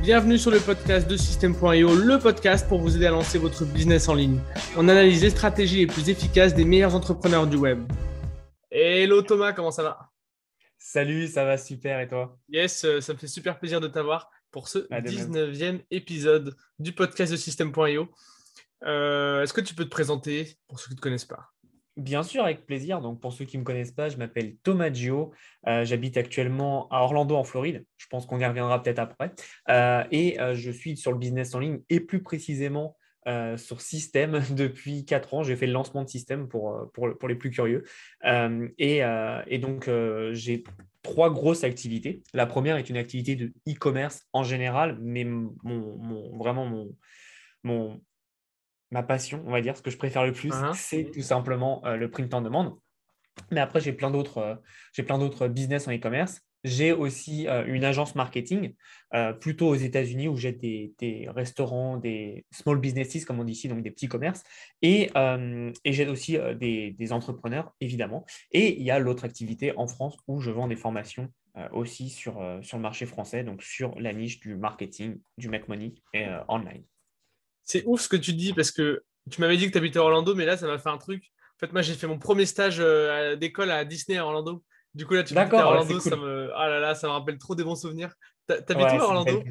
Bienvenue sur le podcast de System.io, le podcast pour vous aider à lancer votre business en ligne. On analyse les stratégies les plus efficaces des meilleurs entrepreneurs du web. Hello Thomas, comment ça va? Salut, ça va super et toi? Yes, euh, ça me fait super plaisir de t'avoir pour ce 19e épisode du podcast de System.io. Euh, est-ce que tu peux te présenter pour ceux qui ne te connaissent pas? Bien sûr, avec plaisir. Donc, pour ceux qui ne me connaissent pas, je m'appelle Thomas Gio. Euh, j'habite actuellement à Orlando, en Floride. Je pense qu'on y reviendra peut-être après. Euh, et euh, je suis sur le business en ligne et plus précisément sur System depuis 4 ans. J'ai fait le lancement de System pour, pour, les plus curieux. Et, et, donc, j'ai trois grosses activités. La première est une activité de e-commerce en général, mais mon, vraiment mon, mon, ma passion, on va dire, ce que je préfère le plus, uh-huh. c'est tout simplement euh, le print en demande. Mais après, j'ai plein d'autres, euh, j'ai plein d'autres business en e-commerce. J'ai aussi euh, une agence marketing, plutôt aux États-Unis, où j'ai des, restaurants, des small businesses, comme on dit ici, donc des petits commerces. Et, et j'ai aussi des, des, entrepreneurs, évidemment. Et il y a l'autre activité en France où je vends des formations aussi sur, sur le marché français, donc sur la niche du marketing, du make money et online c'est ouf ce que tu dis parce que tu m'avais dit que tu habitais à Orlando, mais là, ça m'a fait un truc. En fait, moi, j'ai fait mon premier stage euh, d'école à Disney à Orlando. Du coup, là, tu m'habites à Orlando, ça me... Ah là là, ça me rappelle trop des bons souvenirs. T'habites où à Orlando?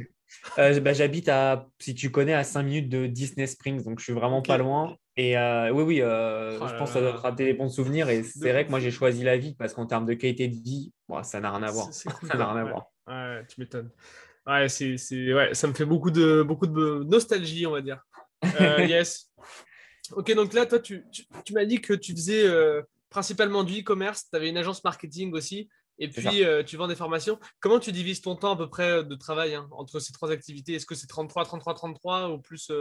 euh, bah, J'habite à, si tu connais, à 5 minutes de Disney Springs, donc je suis vraiment pas loin. Et euh, oui, oui, oh je pense que ça doit rappeler des bons souvenirs. Et c'est vrai que moi, j'ai choisi la vie parce qu'en termes de qualité de vie, ça n'a rien à voir. ça n'a rien à voir. Ouais, tu m'étonnes. Ouais, c'est, ouais, ça me fait beaucoup de, beaucoup de nostalgie, on va dire. Euh, yes. Ok, donc là, toi, tu, tu, m'as dit que tu faisais euh, principalement du e-commerce, tu avais une agence marketing aussi, et puis euh, tu vends des formations. Comment tu divises ton temps à peu près de travail hein, entre ces trois activités? Est-ce que c'est 33, 33, 33 ou plus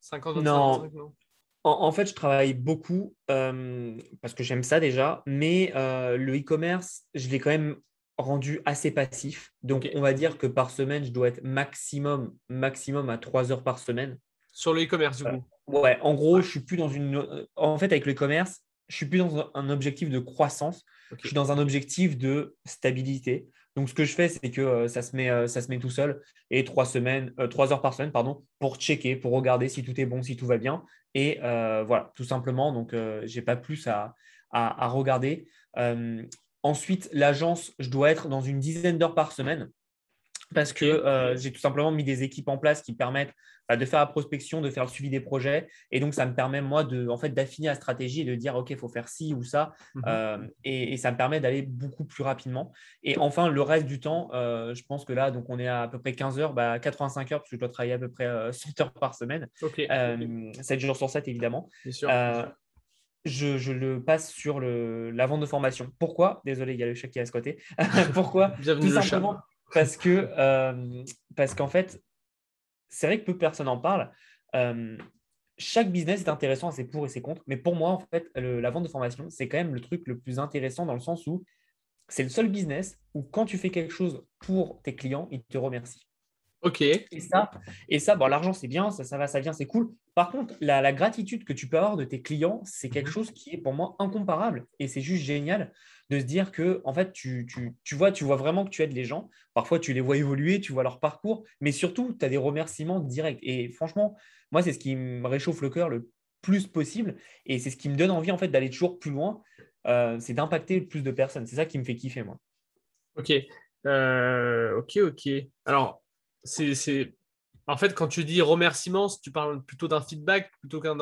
50, 25, non. en, fait, je travaille beaucoup parce que j'aime ça déjà, mais le e-commerce, je l'ai quand même rendu assez passif. Donc, on va dire que par semaine, je dois être maximum, maximum à 3 heures par semaine. Sur le e-commerce, du coup. Ouais, en gros, je suis plus dans une. Euh, en fait, avec le e-commerce, je suis plus dans un objectif de croissance. Je suis dans un objectif de stabilité. Donc, ce que je fais, c'est que euh, ça, se met, euh, ça se met tout seul et trois semaines, trois heures par semaine, pardon, pour checker, pour regarder si tout est bon, si tout va bien. Et voilà, tout simplement. Donc, je n'ai pas plus à, à, à regarder. Ensuite, l'agence, je dois être dans une dizaine d'heures par semaine parce que euh, j'ai tout simplement mis des équipes en place qui permettent bah, de faire la prospection, de faire le suivi des projets. Et donc, ça me permet, moi, de, en fait, d'affiner la stratégie et de dire, OK, il faut faire ci ou ça. Mhm. Euh, et, ça me permet d'aller beaucoup plus rapidement. Et enfin, le reste du temps, euh, je pense que là, donc, on est à, peu près 15 heures, bah, 85 heures, parce que je dois travailler à peu près 100 heures par semaine. 7 jours sur 7, évidemment. Je, je, le passe sur le, la vente de formation. Pourquoi? Désolé, il y a le chat qui est à ce côté. Pourquoi? Bienvenue Tout simplement, parce que euh, parce qu'en fait, c'est vrai que peu de personnes en parlent. Euh, chaque business est intéressant à ses pour et ses contre, mais pour moi, en fait, la vente de formation, c'est quand même le truc le plus intéressant dans le sens où c'est le seul business où quand tu fais quelque chose pour tes clients, ils te remercient. Ok. Et ça, et ça bon, l'argent, c'est bien, ça, ça va, ça vient, c'est cool. Par contre, la, gratitude que tu peux avoir de tes clients, c'est quelque mhm. chose qui est pour moi incomparable. Et c'est juste génial de se dire que, en fait, tu, vois, tu vois vraiment que tu aides les gens. Parfois, tu les vois évoluer, tu vois leur parcours, mais surtout, tu as des remerciements directs. Et franchement, moi, c'est ce qui me réchauffe le cœur le plus possible. Et c'est ce qui me donne envie, en fait, d'aller toujours plus loin. Euh, c'est d'impacter le plus de personnes. C'est ça qui me fait kiffer, moi. Ok. Euh, ok, ok. Alors, c'est. En fait, quand tu dis remerciements, tu parles plutôt d'un feedback plutôt qu'un.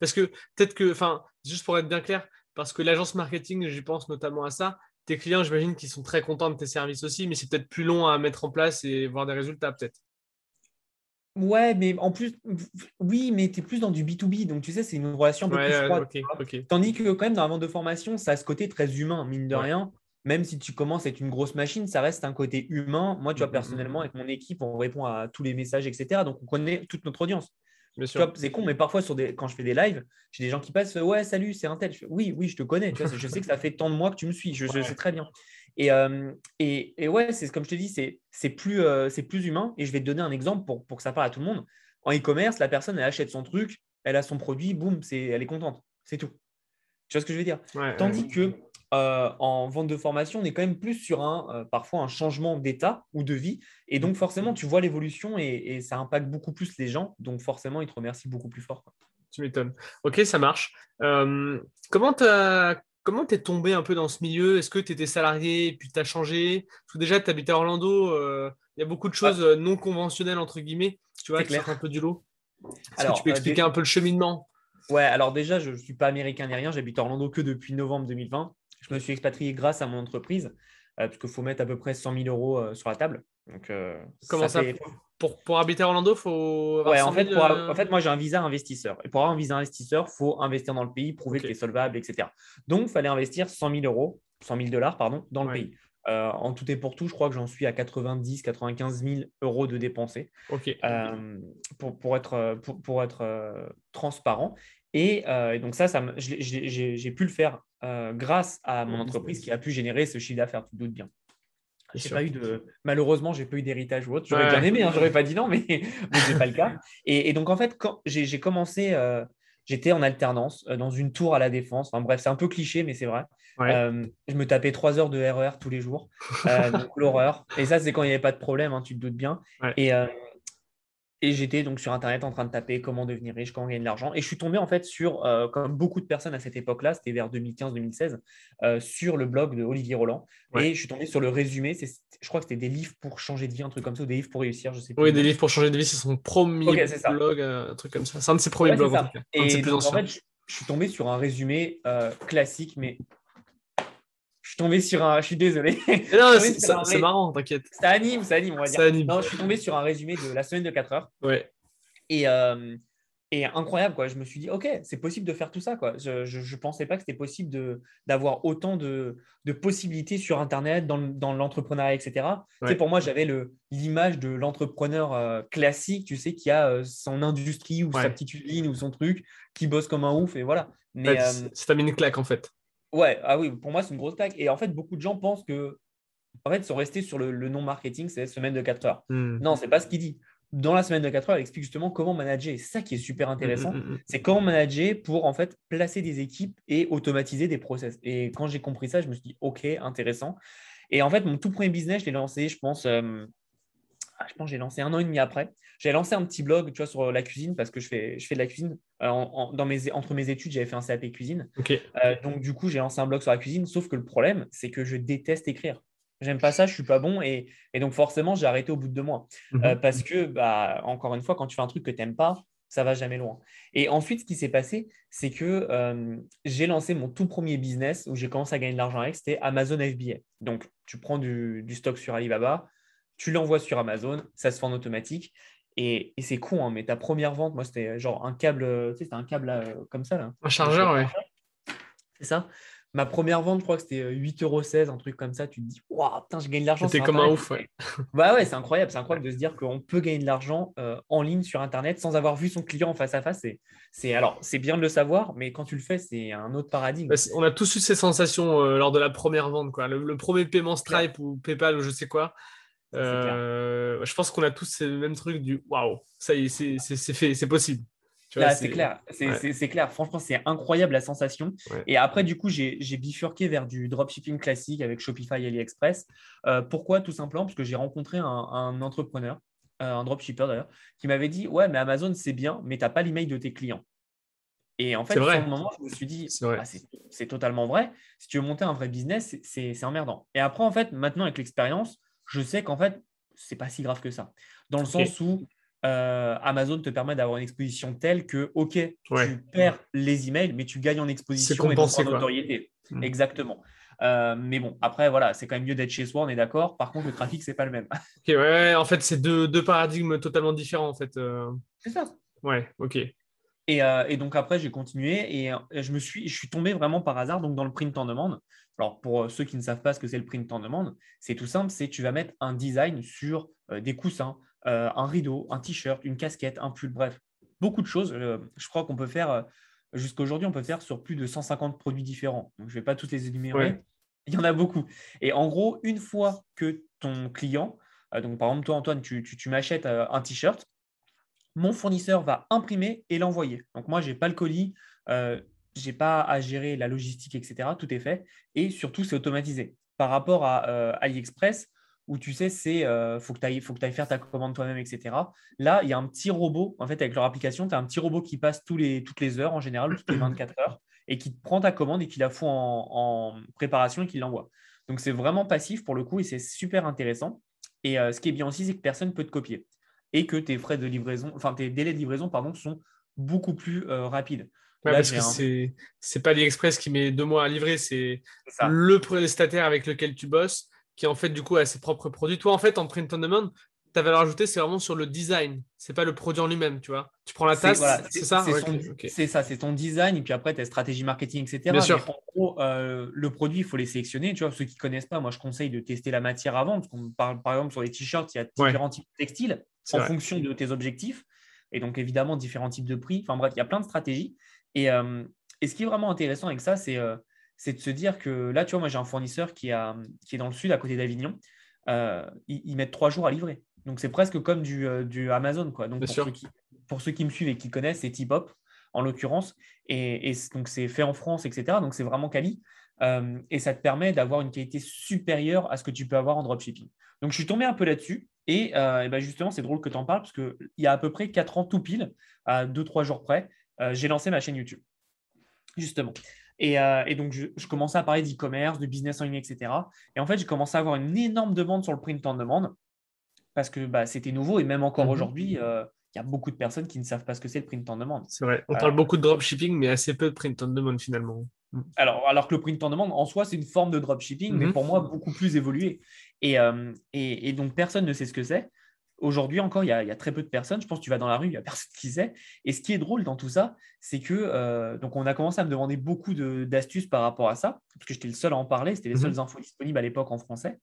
Parce que peut-être que, enfin, juste pour être bien clair, parce que l'agence marketing, j'y pense notamment à ça. Tes clients, j'imagine qu'ils sont très contents de tes services aussi, mais c'est peut-être plus long à mettre en place et voir des résultats, peut-être. Ouais, mais en plus, oui, mais tu es plus dans du B2B, donc tu sais, c'est une relation un peu plus froide. Tandis que quand même, dans la vente de formation, ça a ce côté très humain, mine de rien même si tu commences avec une grosse machine, ça reste un côté humain. Moi, tu vois, personnellement, avec mon équipe, on répond à tous les messages, etc. Donc, on connaît toute notre audience. C'est con, mais parfois, sur des, quand je fais des lives, j'ai des gens qui passent Ouais, salut, c'est un tel. oui, oui, je te connais. je sais que ça fait tant de mois que tu me suis. Je, sais très bien. Et, euh, et, et, ouais, c'est comme je te dis, c'est plus, euh, c'est plus humain. Et je vais te donner un exemple pour, pour que ça parle à tout le monde. En e-commerce, la personne, elle achète son truc, elle a son produit, boum, elle est contente. C'est tout. Tu vois ce que je veux dire? Tandis que en vente de formation, on est quand même plus sur un, parfois un changement d'état ou de vie. Et donc, forcément, tu vois l'évolution et, ça impacte beaucoup plus les gens. Donc, forcément, ils te remercient beaucoup plus fort. Tu m'étonnes. Ok, ça marche. comment tu Comment t'es tombé un peu dans ce milieu? Est-ce que tu étais salarié et puis tu as changé? Parce que déjà, tu habitais à Orlando, il y a beaucoup de choses non conventionnelles, entre guillemets, tu vois, qui sortent un peu du lot. Que tu peux expliquer un peu le cheminement? Ouais, alors déjà, je ne suis pas américain ni rien. J'habite à Orlando que depuis novembre 2020. Je me suis expatrié grâce à mon entreprise, euh, parce qu'il faut mettre à peu près 100 000 euros euh, sur la table. Donc, euh, Comment ça, pour, pour, habiter à Orlando, faut. Ouais, en fait, en fait, moi, j'ai un visa investisseur. Et pour avoir un visa investisseur, il faut investir dans le pays, prouver que tu es solvable, etc. Donc, il fallait investir 100 000 euros, 100 000 dollars, pardon, dans le pays. en tout et pour tout, je crois que j'en suis à 90, 95 000 euros de dépensés. pour, pour, être, pour, pour être transparent. Euh, et, donc ça, ça j'ai pu le faire euh, grâce à mon entreprise qui a pu générer ce chiffre d'affaires, tu te doutes bien. Pas eu de... Malheureusement, j'ai pas eu d'héritage ou autre. J'aurais bien aimé, hein, j'aurais pas dit non, mais, mais ce n'est pas le cas. Et, donc, en fait, quand j'ai commencé, euh, j'étais en alternance dans une tour à la défense. Enfin, bref, c'est un peu cliché, mais c'est vrai. je me tapais trois heures de RER e tous les jours. donc, l'horreur. Et ça, c'est quand il n'y avait pas de problème, hein, tu te doutes bien. Et, et j'étais donc sur Internet en train de taper comment devenir riche, comment gagner de l'argent. Et je suis tombé en fait sur, euh, comme beaucoup de personnes à cette époque-là, c'était vers 2015-2016, euh, sur le blog de Olivier Roland. Et je suis tombé sur le résumé. Je crois que c'était des livres pour changer de vie, un truc comme ça, ou des livres pour réussir, je sais pas. Oui, des livres pour changer de vie, c'est son premier blog, euh, un truc comme ça. C'est un de ses premiers blogs. En, Et en fait, je, je, suis tombé sur un résumé classique, mais je suis tombé sur un. Je suis désolé. Non, c'est marrant, t'inquiète. Ça anime, ça anime, on va dire. Anime. Non, je suis tombé sur un résumé de la semaine de 4 heures. Ouais. Et, euh, et incroyable, quoi. Je me suis dit, OK, c'est possible de faire tout ça, quoi. Je ne pensais pas que c'était possible d'avoir autant de, de, possibilités sur Internet, dans, dans l'entrepreneuriat, etc. Tu sais, pour moi, j'avais l'image de l'entrepreneur euh, classique, tu sais, qui a euh, son industrie ou sa petite usine ou son truc, qui bosse comme un ouf, et voilà. Mais, ça mis une claque, en fait. Ouais, ah oui, pour moi, c'est une grosse claque. Et en fait, beaucoup de gens pensent que, en fait, sont restés sur le, nom marketing, c'est semaine de 4 heures. Hmm. Non, c'est pas ce qu'il dit. Dans la semaine de 4 heures, il explique justement comment manager. C'est ça qui est super intéressant. Hmm, hmm, c'est comment manager pour en fait placer des équipes et automatiser des process. Et quand j'ai compris ça, je me suis dit, OK, intéressant. Et en fait, mon tout premier business, je l'ai lancé, je pense, euh, ah, je pense j'ai lancé un an et demi après. J'ai lancé un petit blog tu vois, sur la cuisine parce que je fais, je fais de la cuisine. Euh, dans mes, entre mes études, j'avais fait un CAP cuisine. Euh, donc, du coup, j'ai lancé un blog sur la cuisine. Sauf que le problème, c'est que je déteste écrire. J'aime pas ça, je suis pas bon. Et, donc, forcément, j'ai arrêté au bout de deux mois. Mhm. Euh, parce que, bah, encore une fois, quand tu fais un truc que tu n'aimes pas, ça va jamais loin. Et ensuite, ce qui s'est passé, c'est que j'ai lancé mon tout premier business où j'ai commencé à gagner de l'argent avec, c'était Amazon FBA. Donc, tu prends du, du stock sur Alibaba, tu l'envoies sur Amazon, ça se fait en automatique. Et, c'est con, hein, mais ta première vente, moi, c'était genre un câble, tu sais, c'était un câble euh, comme ça. Là. Un chargeur, oui. C'est ça. Ma première vente, je crois que c'était 8,16 euros, un truc comme ça. Tu te dis, waouh, putain, je gagne de l'argent. C'était comme un ouf, ouais. Bah ouais, c'est incroyable. C'est incroyable de se dire qu'on peut gagner de l'argent euh, en ligne sur Internet sans avoir vu son client en face à face. C'est, alors, c'est bien de le savoir, mais quand tu le fais, c'est un autre paradigme. Bah, on a tous eu ces sensations euh, lors de la première vente, quoi. Le, premier paiement Stripe ou PayPal ou je sais quoi. Euh, je pense qu'on a tous le même truc du waouh, ça y est, c'est fait, c'est possible. c'est clair, c'est clair. Franchement, c'est incroyable la sensation. Et après, du coup, j'ai bifurqué vers du dropshipping classique avec Shopify et AliExpress. Euh, pourquoi? Tout simplement parce que j'ai rencontré un, entrepreneur, euh, un dropshipper d'ailleurs, qui m'avait dit Ouais, mais Amazon, c'est bien, mais tu n'as pas l'email de tes clients. Et en fait, sur le moment, je me suis dit ah, C'est totalement vrai. Si tu veux monter un vrai business, c'est emmerdant. Et après, en fait, maintenant, avec l'expérience, je sais qu'en fait, c'est pas si grave que ça. Dans le sens où euh, Amazon te permet d'avoir une exposition telle que, OK, tu perds les emails, mais tu gagnes en exposition et en notoriété. Hmm. Exactement. Euh, mais bon, après, voilà, c'est quand même mieux d'être chez soi, on est d'accord. Par contre, le trafic, c'est pas le même. Ouais, en fait, c'est deux, deux, paradigmes totalement différents, en fait. Euh. C'est ça. Ouais, ok. Et, et donc après, j'ai continué et je me suis, je suis tombé vraiment par hasard donc dans le print en demande. Alors, pour euh, ceux qui ne savent pas ce que c'est le print en demande, c'est tout simple, c'est tu vas mettre un design sur euh, des coussins, euh, un rideau, un t-shirt, une casquette, un pull, bref, beaucoup de choses. je crois qu'on peut faire, jusqu'à aujourd'hui, on peut faire sur plus de 150 produits différents. Donc, je ne vais pas tous les énumérer. Il y en a beaucoup. Et en gros, une fois que ton client, donc par exemple, toi, Antoine, tu, m'achètes un t-shirt, mon fournisseur va imprimer et l'envoyer. Donc, moi, je n'ai pas le colis j'ai pas à gérer la logistique, etc. Tout est fait. Et surtout, c'est automatisé. Par rapport à euh, AliExpress, où tu sais, c'est euh, faut que tu ailles, faire ta commande toi-même, etc. Là, il y a un petit robot, en fait, avec leur application, tu as un petit robot qui passe toutes les heures en général, toutes les 24 heures, et qui prend ta commande et qui la fout en, préparation et qui l'envoie. Donc, c'est vraiment passif pour le coup et c'est super intéressant. Et euh, ce qui est bien aussi, c'est que personne ne peut te copier et que tes frais de livraison, enfin tes délais de livraison, pardon, sont beaucoup plus rapides. Parce que c'est c'est pas l'Express qui met deux mois à livrer, c'est le prestataire avec lequel tu bosses qui en fait du coup a ses propres produits. Toi en fait en print on demand, ta valeur ajoutée c'est vraiment sur le design, c'est pas le produit en lui-même, tu vois. Tu prends la tasse, c'est ça C'est ça, c'est ton design et puis après ta stratégie marketing, etc. Bien sûr. en gros, euh, le produit il faut les sélectionner, tu vois. Ceux qui connaissent pas, moi je conseille de tester la matière avant, parce qu'on parle par exemple sur les t-shirts, il y a différents types de textiles en fonction de tes objectifs. Et donc, évidemment, différents types de prix. Enfin, bref, il y a plein de stratégies. Et, euh, ce qui est vraiment intéressant avec ça, euh, c'est de se dire que là, tu vois, moi, j'ai un fournisseur qui, a, qui est dans le sud, à côté d'Avignon. Euh, ils, mettent trois jours à livrer. Donc, c'est presque comme du, du Amazon. Quoi. Donc, pour ceux, qui, pour ceux, qui, me suivent et qui connaissent, c'est T-Pop, en l'occurrence. Et, et, donc, c'est fait en France, etc. Donc, c'est vraiment quali. et ça te permet d'avoir une qualité supérieure à ce que tu peux avoir en dropshipping. Donc, je suis tombé un peu là-dessus. Et, euh, ben justement, c'est drôle que tu en parles parce qu'il y a à peu près 4 ans tout pile, à 2-3 jours près, euh, j'ai lancé ma chaîne YouTube. Justement. Et, euh, donc, je, commençais à parler d'e-commerce, de business en ligne, etc. Et en fait, j'ai commencé à avoir une énorme demande sur le print en demande parce que bah, c'était nouveau et même encore mhm. aujourd'hui, il y a beaucoup de personnes qui ne savent pas ce que c'est le print on demande. C'est vrai. On parle beaucoup de dropshipping, mais assez peu de print on demand finalement. Mm. Alors, alors que le print on demande, en soi, c'est une forme de dropshipping, mais mhm. pour moi, beaucoup plus évolué. Euh, et, et, donc, personne ne sait ce que c'est. Aujourd'hui encore, il y, a, très peu de personnes. Je pense que tu vas dans la rue, il n'y a personne qui sait. Et ce qui est drôle dans tout ça, c'est que euh, donc on a commencé à me demander beaucoup d'astuces par rapport à ça, parce que j'étais le seul à en parler. C'était les mhm. seules infos disponibles à l'époque en français.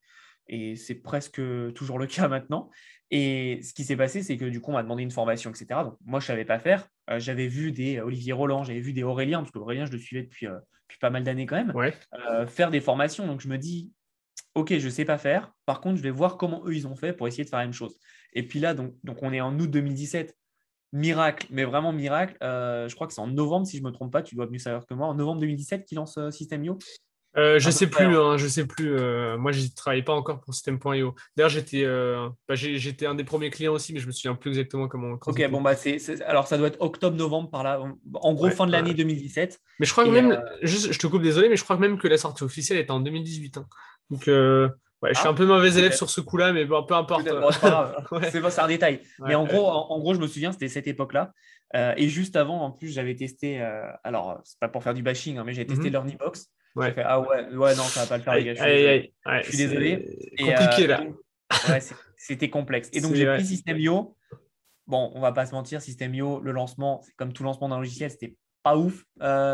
Et c'est presque toujours le cas maintenant. Et ce qui s'est passé, c'est que du coup, on m'a demandé une formation, etc. Donc, moi, je ne savais pas faire. Euh, j'avais vu des Olivier Roland, j'avais vu des Aurélien, parce qu'Aurélien, je le suivais depuis, depuis pas mal d'années quand même, faire des formations. Donc, je me dis, ok, je ne sais pas faire. Par contre, je vais voir comment eux, ils ont fait pour essayer de faire la même chose. Et puis là, donc, donc on est en août 2017. Miracle, mais vraiment miracle. Euh, je crois que c'est en novembre, si je ne me trompe pas, tu dois mieux savoir que moi. En novembre 2017, qui lance euh, System.io euh, je sais plus, hein, je sais plus. Euh, moi, je ne travaillais pas encore pour System.io. D'ailleurs, j'étais, bah, j'étais un des premiers clients aussi, mais je me souviens plus exactement comment. ok, bon bah alors ça doit être octobre-novembre par là. En gros, fin de l'année 2017. Mais je crois que même, je te coupe, désolé, mais je crois même que la sortie officielle était en 2018. Donc, euh, ouais, je suis ah, un peu mauvais élève sur ce coup-là, mais bon, peu importe. c'est un détail. mais en, gros, en, gros, je me souviens, c'était cette époque-là. Euh, et juste avant, en plus, j'avais testé, euh, alors, c'est pas pour faire du bashing, hein, mais j'ai testé mm box Ouais. Fait, ah ouais, ouais, non, ça va pas le faire, les gars. Je suis désolé. compliqué là. c'était complexe. Et donc, j'ai pris System.io. Bon, on va pas se mentir, System.io, le lancement, c'est comme tout lancement d'un logiciel, c'était pas ouf.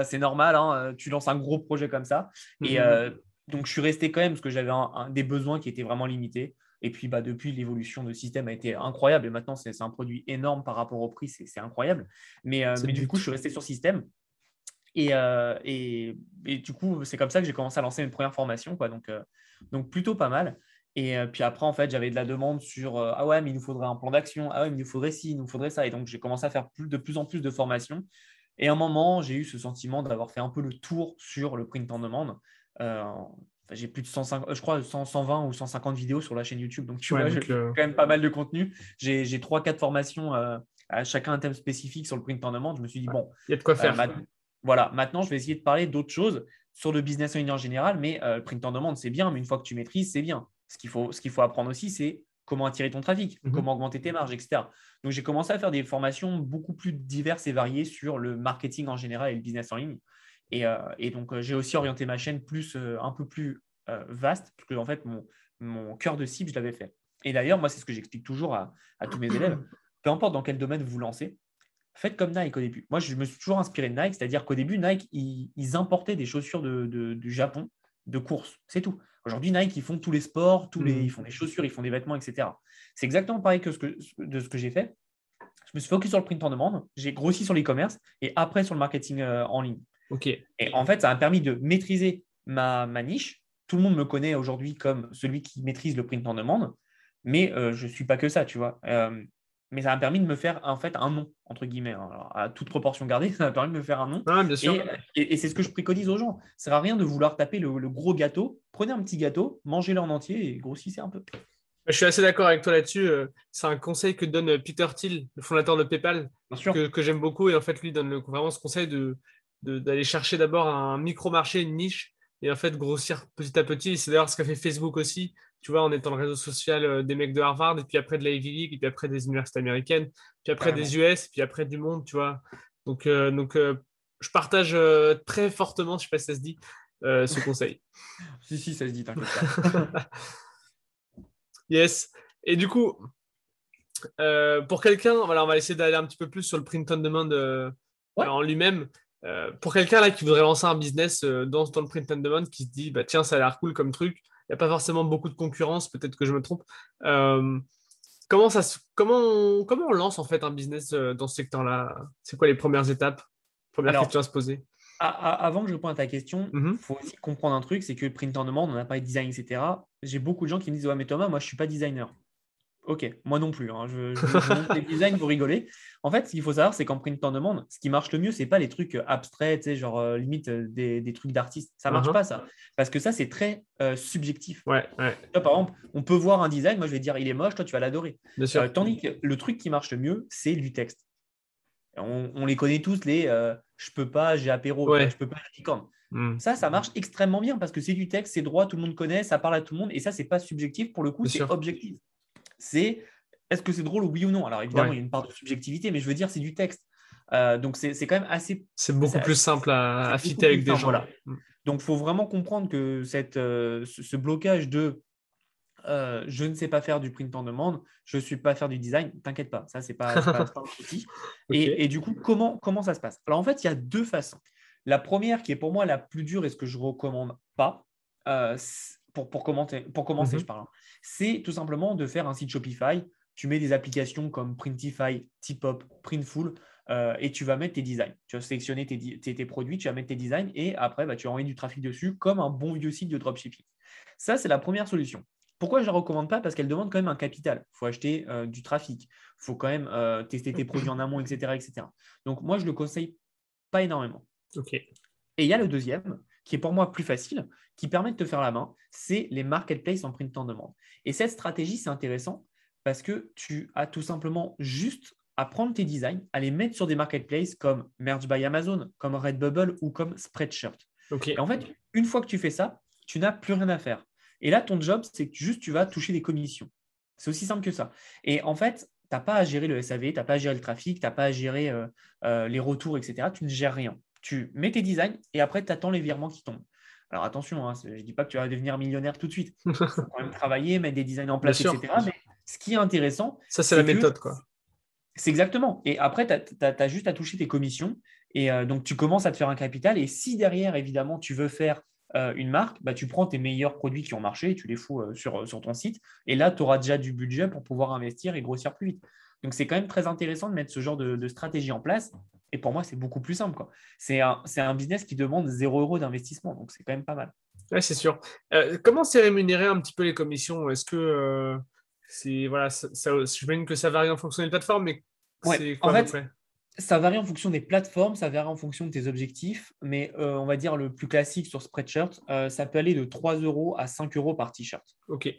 c'est normal, hein, tu lances un gros projet comme ça. Et mhm donc, je suis resté quand même parce que j'avais des besoins qui étaient vraiment limités. Et puis, bah, depuis, l'évolution de système a été incroyable. Et maintenant, c'est un produit énorme par rapport au prix. C'est incroyable. Mais, euh, mais du coup, je suis resté sur système. Euh, et, et, du coup, c'est comme ça que j'ai commencé à lancer mes premières formations. Quoi. Donc, euh, donc, plutôt pas mal. Et puis après, en fait, j'avais de la demande sur Ah ouais, mais il nous faudrait un plan d'action. Ah ouais, mais il nous faudrait ci, il nous faudrait ça. Et donc, j'ai commencé à faire plus, de plus en plus de formations. Et à un moment, j'ai eu ce sentiment d'avoir fait un peu le tour sur le print en demande. Euh, j'ai plus de 150, je crois 120 ou 150 vidéos sur la chaîne YouTube. Donc, tu vois, j'ai quand même pas mal de contenu. J'ai 3-4 formations, euh, à chacun un thème spécifique sur le print en demande. Je me suis dit, bon, il y a de quoi faire. Euh, voilà, maintenant, je vais essayer de parler d'autres choses sur le business en ligne en général. Mais le print en demande, c'est bien. Mais une fois que tu maîtrises, c'est bien. Ce qu'il faut, ce qu'il faut apprendre aussi, c'est comment attirer ton trafic, mhm. comment augmenter tes marges, etc. Donc, j'ai commencé à faire des formations beaucoup plus diverses et variées sur le marketing en général et le business en ligne. Euh, et, donc, euh, j'ai aussi orienté ma chaîne plus, euh, un peu plus vaste, parce que en fait, mon, mon cœur de cible, je l'avais fait. Et d'ailleurs, moi, c'est ce que j'explique toujours à, tous mes élèves. Peu importe dans quel domaine vous vous lancez, faites comme Nike au début. Moi, je me suis toujours inspiré de Nike, c'est-à-dire qu'au début, Nike, ils, importaient des chaussures de, du Japon de course. C'est tout. Aujourd'hui, Nike, ils font tous les sports, tous les, mmh. ils font des chaussures, ils font des vêtements, etc. C'est exactement pareil que, ce que de ce que j'ai fait. Je me suis focus sur le print en demande, j'ai grossi sur l'e-commerce et après sur le marketing en ligne. Et en fait, ça m'a permis de maîtriser ma, niche. Tout le monde me connaît aujourd'hui comme celui qui maîtrise le print en demande, mais euh, je ne suis pas que ça, tu vois. Euh, mais ça m'a permis de me faire en fait un nom, entre guillemets. Alors, à toute proportion gardée, ça m'a permis de me faire un nom. Ah, bien sûr. Et, et- et c'est ce que je préconise aux gens. Ça sert à rien de vouloir taper le, le gros gâteau. Prenez un petit gâteau, mangez-le en entier et grossissez un peu. Je suis assez d'accord avec toi là-dessus. euh, C'est un conseil que donne Peter Thiel, le fondateur de PayPal, que, que j'aime beaucoup. Et en fait, lui donne le- vraiment ce conseil de- d'aller chercher d'abord un micro-marché, une niche, et en fait grossir petit à petit. Et C'est d'ailleurs ce qu'a fait Facebook aussi, tu vois, en étant le réseau social euh, des mecs de Harvard, et puis après de la Ivy League, et puis après des universités américaines, puis après des US, puis après du monde, tu vois. Donc, euh, donc euh, je partage euh, très fortement, je sais pas si ça se dit, ce conseil. Si, si, ça se dit, t'inquiète pas. Yes. Et du coup, pour quelqu'un, voilà, on va essayer d'aller un petit peu plus sur le print on demand Ouais. en lui-même. Euh, pour quelqu'un là qui voudrait lancer un business euh, dans, dans le print on demand, qui se dit, bah, tiens, ça a l'air cool comme truc, il n'y a pas forcément beaucoup de concurrence, peut-être que je me trompe. Euh, comment, ça comment, on, comment on lance en fait un business dans ce secteur-là? C'est quoi les premières étapes Première Alors, question à se poser? Avant que je réponde à ta question, il Mhm. faut aussi comprendre un truc, c'est que print on demand, on n'a pas de design, etc. J'ai beaucoup de gens qui me disent Ouais, mais Thomas, moi, je ne suis pas designer. Ok, moi non plus. hein. Je, je, je monte les designs, vous rigolez. En fait, ce qu'il faut savoir, c'est qu'en print on demand, ce qui marche le mieux, ce n'est pas les trucs euh, abstraits, tu sais, genre euh, limite euh, des, des trucs d'artistes. Ça ne marche Mhm. pas, ça. Parce que ça, c'est très euh, subjectif. Ouais, par exemple, on peut voir un design, moi, je vais dire il est moche, toi, tu vas l'adorer. bien sûr. Euh, tandis que le truc qui marche le mieux, c'est du texte. On, on les connaît tous, les je peux pas, j'ai apéro, Ouais. je peux pas, j'ai licorne. Mhm. Ça, ça marche extrêmement bien parce que c'est du texte, c'est droit, tout le monde connaît, ça parle à tout le monde et ça, c'est pas subjectif. Pour le coup, c'est objectif. C'est est-ce que c'est drôle oui ou non? Alors évidemment, Ouais. il y a une part de subjectivité, mais je veux dire, c'est du texte. Euh, donc c'est quand même assez. C'est beaucoup plus simple à, fitter avec des gens. voilà. Donc il faut vraiment comprendre que cette, euh, ce, ce blocage de euh, je ne sais pas faire du print en demande, je ne suis pas faire du design, t'inquiète pas, ça, c'est pas, pas, un souci. Et, et du coup, comment, comment ça se passe? Alors en fait, il y a deux façons. La première, qui est pour moi la plus dure et ce que je ne recommande pas, pour, pour, commenter, pour commencer, Mhm. je parle, hein, c'est tout simplement de faire un site Shopify. Tu mets des applications comme Printify, Tipop, Printful, euh, et tu vas mettre tes designs. Tu vas sélectionner tes, di- tes- tes produits, tu vas mettre tes designs, et après, bah, tu vas envoyer du trafic dessus comme un bon vieux site de dropshipping. Ça, c'est la première solution. Pourquoi je ne la recommande pas? Parce qu'elle demande quand même un capital. Il faut acheter euh, du trafic. Il faut quand même euh, tester tes produits en amont, etc., etc. Donc, moi, je ne le conseille pas énormément. Ok. Et il y a le deuxième, qui est pour moi plus facile, qui permet de te faire la main, c'est les marketplaces en print en demande. Et cette stratégie, c'est intéressant parce que tu as tout simplement juste à prendre tes designs, à les mettre sur des marketplaces comme Merge by Amazon, comme Redbubble ou comme Spreadshirt. Et en fait, une fois que tu fais ça, tu n'as plus rien à faire. Et là, ton job, c'est que juste tu vas toucher des commissions. C'est aussi simple que ça. Et en fait, tu n'as pas à gérer le SAV, tu n'as pas à gérer le trafic, tu n'as pas à gérer euh, euh, les retours, etc. Tu ne gères rien. Tu mets tes designs et après, tu attends les virements qui tombent. Alors attention, hein, je ne dis pas que tu vas devenir millionnaire tout de suite. Il faut quand même travailler, mettre des designs en place, Bien etc. sûr. Mais ce qui est intéressant, Ça, c'est la que- méthode, quoi. c'est exactement. Et après, tu as, juste à toucher tes commissions. Et euh, donc, tu commences à te faire un capital. Et si derrière, évidemment, tu veux faire euh, une marque, bah, tu prends tes meilleurs produits qui ont marché et tu les fous euh, sur, sur ton site. Et là, tu auras déjà du budget pour pouvoir investir et grossir plus vite. Donc, c'est quand même très intéressant de mettre ce genre de, de stratégie en place. Et pour moi, c'est beaucoup plus simple. C'est un, un business qui demande 0 euros d'investissement. Donc, c'est quand même pas mal. Ouais, c'est sûr. Euh, comment c'est rémunéré un petit peu les commissions? Est-ce que euh, c'est voilà, ça, ça- j'imagine que ça varie en fonction des plateformes, mais Ouais, c'est en quoi peu fait, près? Ça varie en fonction des plateformes, ça varie en fonction de tes objectifs, mais euh, on va dire le plus classique sur Spreadshirt, ça peut aller de 3 euros à 5 euros par t-shirt. Ok.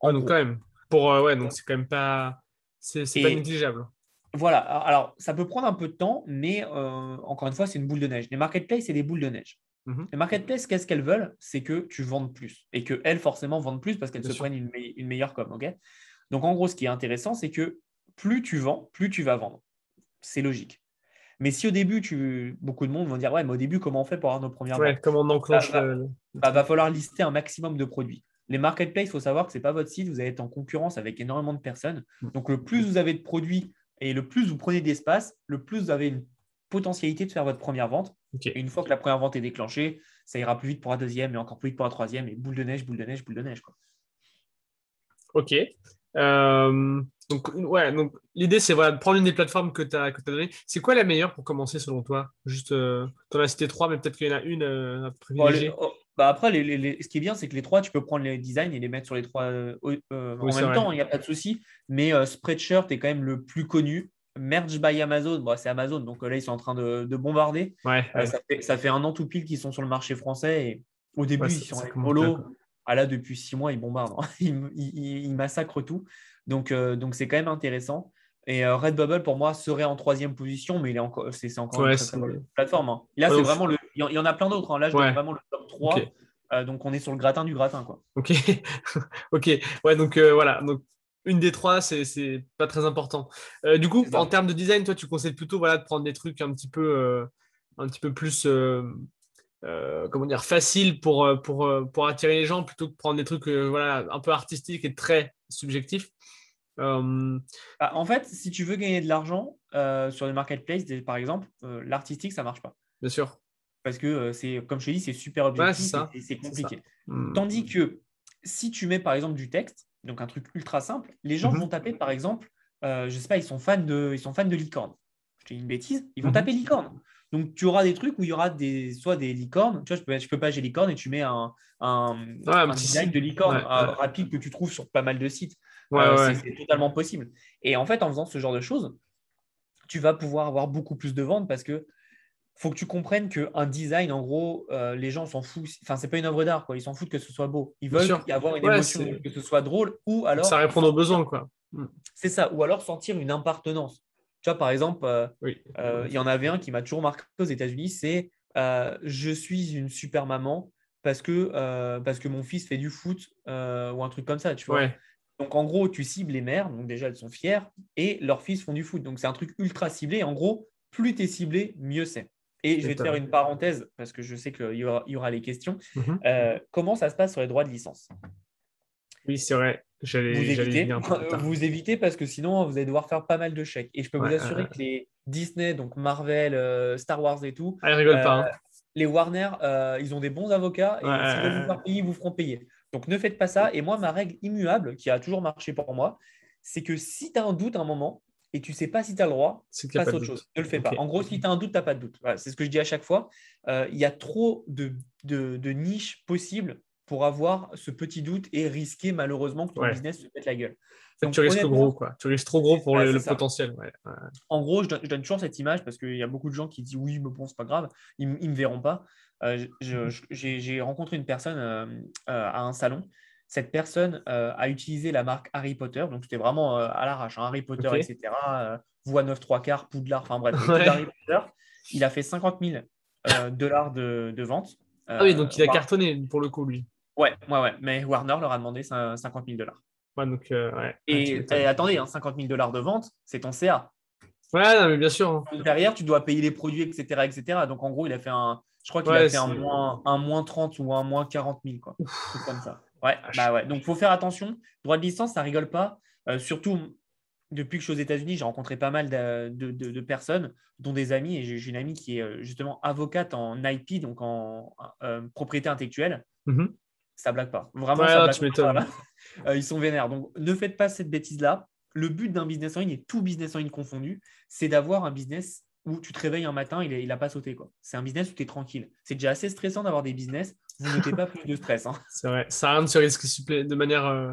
En Ouais, donc gros. quand même. Pour ouais, donc c'est quand même pas, c'est pas négligeable. Voilà, alors ça peut prendre un peu de temps, mais euh, encore une fois, c'est une boule de neige. Les marketplaces, c'est des boules de neige. Mhm. Les marketplaces, qu'est-ce qu'elles veulent? C'est que tu vendes plus et qu'elles, forcément, vendent plus parce qu'elles se sûr. prennent une, me- une meilleure com. Donc, en gros, ce qui est intéressant, c'est que plus tu vends, plus tu vas vendre. C'est logique. Mais si au début, tu... beaucoup de monde vont dire Ouais, mais au début, comment on fait pour avoir nos premières Ouais, ventes? comment on enclenche bah, le- bah, va falloir lister un maximum de produits. Les marketplaces, il faut savoir que ce n'est pas votre site, vous allez être en concurrence avec énormément de personnes. Mm. Donc, le plus vous avez de produits et le plus vous prenez d'espace, le plus vous avez une potentialité de faire votre première vente. Et une fois que la première vente est déclenchée, ça ira plus vite pour la deuxième et encore plus vite pour la troisième. Et boule de neige, boule de neige, boule de neige. Quoi. Ok. Euh, donc, ouais, donc l'idée, c'est voilà, de prendre une des plateformes que tu as, que as données. C'est quoi la meilleure pour commencer selon toi? Juste, tu en as cité trois, mais peut-être qu'il y en a une euh, à privilégier. Bah après, ce qui est bien, c'est que les trois, tu peux prendre les designs et les mettre sur les trois euh, en même temps, il n'y a pas de souci. Mais Spreadshirt est quand même le plus connu. Merge by Amazon, c'est Amazon, donc là, ils sont en train de, bombarder. Ça, fait, un an tout pile qu'ils sont sur le marché français. Et au début, ils sont avec Polo. Ah, là, depuis six mois, ils bombardent. Hein. Ils, massacrent tout. Donc, donc c'est quand même intéressant. Et euh, Redbubble, pour moi, serait en troisième position, mais il est encore, c'est, encore une plateforme. Hein. là, c'est vraiment le. Il y en a plein d'autres. Hein. Là, je donne vraiment le top 3. Euh, donc, on est sur le gratin du gratin. Quoi. Ok. ok. Ouais, donc euh, voilà. Donc, une des trois, c'est, pas très important. du coup, en termes de design, toi, tu conseilles plutôt voilà, de prendre des trucs un petit peu, un petit peu plus. comment dire, facile pour, pour, pour attirer les gens plutôt que de prendre des trucs voilà, un peu artistiques et très subjectifs. Euh, bah, en fait, si tu veux gagner de l'argent euh, sur les marketplaces, par exemple, euh, l'artistique, ça marche pas. Bien sûr. Parce que c'est, comme je te dis, c'est super objectif et c'est compliqué. Hmm. Tandis que si tu mets par exemple du texte, donc un truc ultra simple, les gens mhm. vont taper par exemple, je sais pas, ils sont fans de, ils sont fans de licorne. Je te dis une bêtise, ils vont mhm. taper licorne. Donc, tu auras des trucs où il y aura des, soit des licornes. Tu vois, je peux, je peux pas j'ai licorne et tu mets un, un, design de licorne rapide que tu trouves sur pas mal de sites. Euh, c'est totalement possible. Et en fait, en faisant ce genre de choses, tu vas pouvoir avoir beaucoup plus de ventes parce que faut que tu comprennes qu'un design, en gros, euh, les gens s'en foutent. Enfin, c'est pas une œuvre d'art, quoi. Ils s'en foutent que ce soit beau. Ils veulent avoir une émotion, que ce soit drôle, ou alors. Ça répond aux besoins, quoi. Hmm. C'est ça. Ou alors sentir une appartenance. Tu vois, par exemple, euh, il y en avait un qui m'a toujours marqué aux États-Unis c'est Je suis une super maman parce que, parce que mon fils fait du foot ou un truc comme ça. Tu vois. Donc, en gros, tu cibles les mères, donc déjà, elles sont fières, et leurs fils font du foot. Donc, c'est un truc ultra ciblé. En gros, plus tu es ciblé, mieux c'est. Et je vais te faire une parenthèse, parce que je sais qu'il y aura, y aura les questions. Mhm. Euh, comment ça se passe sur les droits de licence? Oui, c'est vrai. Vous évitez, vous évitez parce que sinon, vous allez devoir faire pas mal de chèques. Et je peux vous assurer que les Disney, donc Marvel, euh, Star Wars et tout, ah, pas. Hein. Euh, les Warner, ils ont des bons avocats et si vous faire payer, ils vous feront payer. Donc ne faites pas ça. Et moi, ma règle immuable, qui a toujours marché pour moi, c'est que si tu as un doute à un moment et tu ne sais pas si tu as le droit, passe autre chose. Ne le fais pas. En gros, si tu as un doute, tu n'as pas de doute. c'est ce que je dis à chaque fois. Euh, il y a trop de, de, niches possibles pour avoir ce petit doute et risquer malheureusement que ton business se mette la guulle. tu risques gros, quoi. Tu risques trop gros pour le, potentiel. En gros, je donne, toujours cette image parce qu'il y a beaucoup de gens qui disent oui, mais bon, c'est pas grave, ils ne me verront pas. Euh, mhm. j'ai rencontré une personne euh, à un salon. Cette personne a utilisé la marque Harry Potter, donc c'était vraiment à l'arrache, hein, Harry Potter, etc. voix 9 3 quarts, Poudlard, enfin bref, Harry Potter. Il a fait 50 000 dollars de, de vente. ah oui, donc il a cartonné pour le coup, lui. Ouais, ouais, ouais. Mais Warner leur a demandé 50 000 dollars. Ouais, donc, ouais. Et, attendez, 50 hein, 000 dollars de vente, c'est ton CA. Ouais, non, mais bien sûr. Hein. Derrière, tu dois payer les produits, etc., etc. Donc, en gros, il a fait un, je crois qu'il a fait un moins, un moins 30 ou un moins 40 000, quoi. comme ça. Ouais, bah ouais. Donc, il faut faire attention. Droit de licence, ça rigole pas. Euh, surtout, depuis que je suis aux États-Unis, j'ai rencontré pas mal de, de, personnes, dont des amis. Et j'ai une amie qui est euh, justement avocate en IP, donc en euh, propriété intellectuelle. Mm-hmm. Ça blague pas. Vraiment, ça blague pas. ils sont vénères. Donc, ne faites pas cette bêtise-là. Le but d'un business en ligne, et tout business en ligne confondu, c'est d'avoir un business où tu te réveilles un matin, il n'a pas sauté. C'est un business où tu es tranquille. C'est déjà assez stressant d'avoir des business. Vous n'êtes pas plus de stress. Hein. C'est vrai. Ça sert de se risquer de manière. Euh,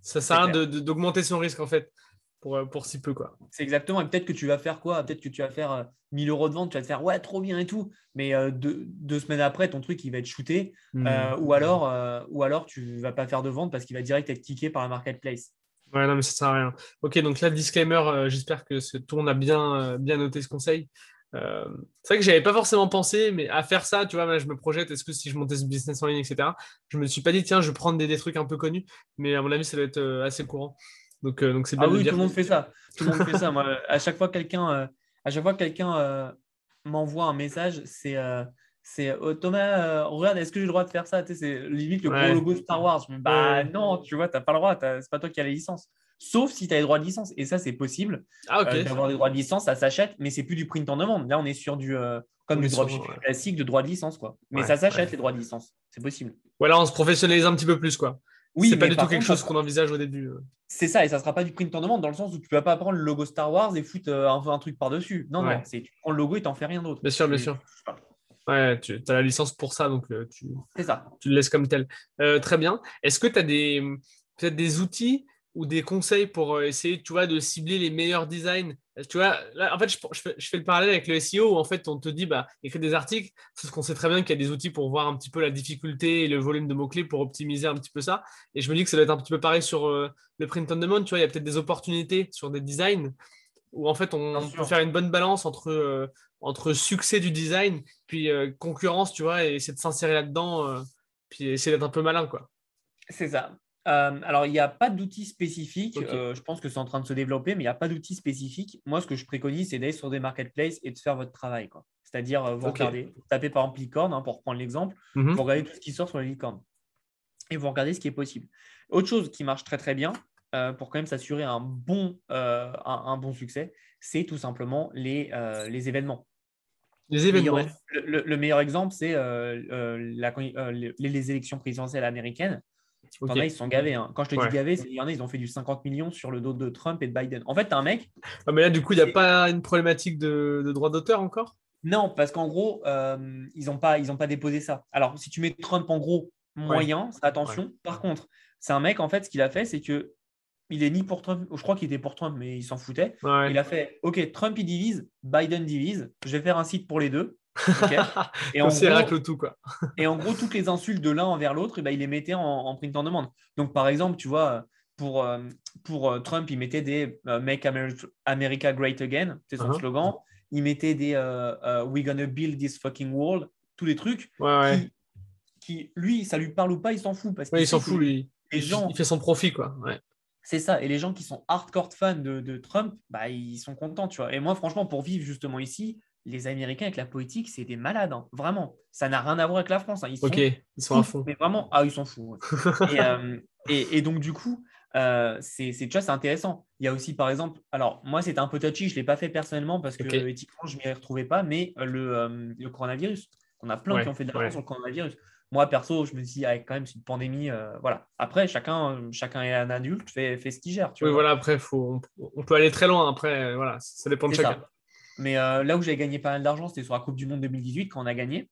ça sert à rien d'augmenter son risque en fait pour, euh, pour si peu. quoi. C'est exactement. Et peut-être que tu vas faire quoi? Peut-être que tu vas faire 1000 euh, euros de vente, tu vas te faire ouais, trop bien et tout. Mais deux, semaines après, ton truc il va être shooté. Hmm. ou, alors, ou alors tu vas pas faire de vente parce qu'il va direct être tiqué par la marketplace. Ouais, non, mais ça sert à rien. Ok, donc là, disclaimer, euh, j'espère que ce tour a bien, euh, bien noté ce conseil. Euh, c'est vrai que j'avais pas forcément pensé, mais à faire ça, tu vois, je me projette, est-ce que si je montais ce business en ligne, etc., je me suis pas dit, tiens, je vais prendre des, trucs un peu connus, mais à mon avis, ça doit être assez courant. Donc, donc c'est bien. Ah oui, tout le monde fait ça. Tout le monde fait ça. Moi, à chaque fois quelqu'un, à chaque fois quelqu'un m'envoie un message, c'est c'est oh, Thomas, regarde, est-ce que j'ai le droit de faire ça? C'est limite le gros logo Star Wars. bah non, tu vois, tu n'as pas le droit, c'est pas toi qui as les licences. Sauf si tu as les droits de licence. Et ça, c'est possible. Ah, d'avoir des droits de licence, ça s'achète, mais c'est plus du print en demande. Là, on est sur du comme du dropshipping classique de droits de licence. Quoi. Mais ça s'achète les droits de licence. C'est possible. Voilà, on se professionnalise un petit peu plus. quoi. Oui, c'est pas du tout quelque chose qu'on envisage au début. C'est ça, et ça sera pas du print en demande dans le sens où tu vas pas prendre le logo Star Wars et foutre un, un truc par-dessus. Non, non, c'est tu prends le logo et tu n'en fais rien d'autre. Bien sûr, bien sûr. Ouais, tu as la licence pour ça, donc tu, ça. tu le laisses comme tel. très bien. Est-ce que tu as des, peut-être des outils ou des conseils pour essayer, tu vois, de cibler les meilleurs designs tu vois, là, en fait, je, fais, le parallèle avec le SEO où en fait, on te dit, bah, écris des articles, parce qu'on sait très bien qu'il y a des outils pour voir un petit peu la difficulté et le volume de mots-clés pour optimiser un petit peu ça. Et je me dis que ça doit être un petit peu pareil sur euh, le print on demand. Tu vois, il y a peut-être des opportunités sur des designs où en fait, on, peut faire une bonne balance entre, euh, entre succès du design, puis euh, concurrence, tu vois, et essayer de s'insérer là-dedans, puis essayer d'être un peu malin, quoi. C'est ça. Euh, alors, il n'y a pas d'outils spécifiques. Euh, je pense que c'est en train de se développer, mais il n'y a pas d'outils spécifiques. Moi, ce que je préconise, c'est d'aller sur des marketplaces et de faire votre travail. C'est-à-dire, euh, vous regardez, vous tapez par exemple licorne, hein, pour reprendre l'exemple, mhm. vous regardez tout ce qui sort sur les licornes et vous regardez ce qui est possible. Autre chose qui marche très très bien pour quand même s'assurer un, bon, un, bon succès, c'est tout simplement les, les événements. Les événements. Le, meilleur exemple, c'est les élections présidentielles américaines ils sont gavés. Hein. Quand je te dis gavés, il y en a, ils ont fait du 50 millions sur le dos de Trump et de Biden. En fait, tu as un mec. Ah, mais là, du coup, il n'y a pas une problématique de, droit d'auteur encore? Non, parce qu'en gros, euh, ils n'ont pas, pas déposé ça. Alors, si tu mets Trump en gros moyen, attention. Par contre, c'est un mec, en fait, ce qu'il a fait, c'est que il est ni pour Trump, je crois qu'il était pour Trump, mais il s'en foutait. Il a fait OK, Trump il divise, Biden divise, je vais faire un site pour les deux. et, en gros, tout, quoi. et en gros, toutes les insultes de l'un envers l'autre, et eh ben, il les mettait en, print en demande. Donc, par exemple, tu vois, pour, euh, pour euh, Trump, il mettait des euh, Make America Great Again, c'est son uh-huh. slogan. Il mettait des We gonna build this fucking world, tous les trucs qui, lui, ça lui parle ou pas, il s'en fout. Parce il s'en fout, lui. Les gens, il fait son profit, quoi. C'est ça. Et les gens qui sont hardcore fans de, de, Trump, bah, ils sont contents, tu vois. Et moi, franchement, pour vivre justement ici, les Américains avec la politique, c'est des malades, hein. vraiment. Ça n'a rien à voir avec la France. Hein. Ils sont, ok, ils sont à fond. Mais vraiment, ah, ils sont fous. Euh, et, donc, du coup, euh, c'est, tu vois, c'est intéressant. Il y a aussi, par exemple, alors moi, c'était un peu touchy, je ne l'ai pas fait personnellement parce que éthiquement, je ne m'y retrouvais pas, mais euh, le, le, coronavirus, on a plein qui ont fait de l'argent sur le coronavirus. Moi, perso, je me dis, avec quand même, c'est une pandémie. voilà. Après, chacun, chacun est un adulte, fait, fait ce qu'il gère. oui, voilà, après, faut, on, peut aller très loin. Après, voilà, ça dépend de chacun. Mais euh, là où j'ai gagné pas mal d'argent, c'était sur la Coupe du Monde 2018 quand on a gagné.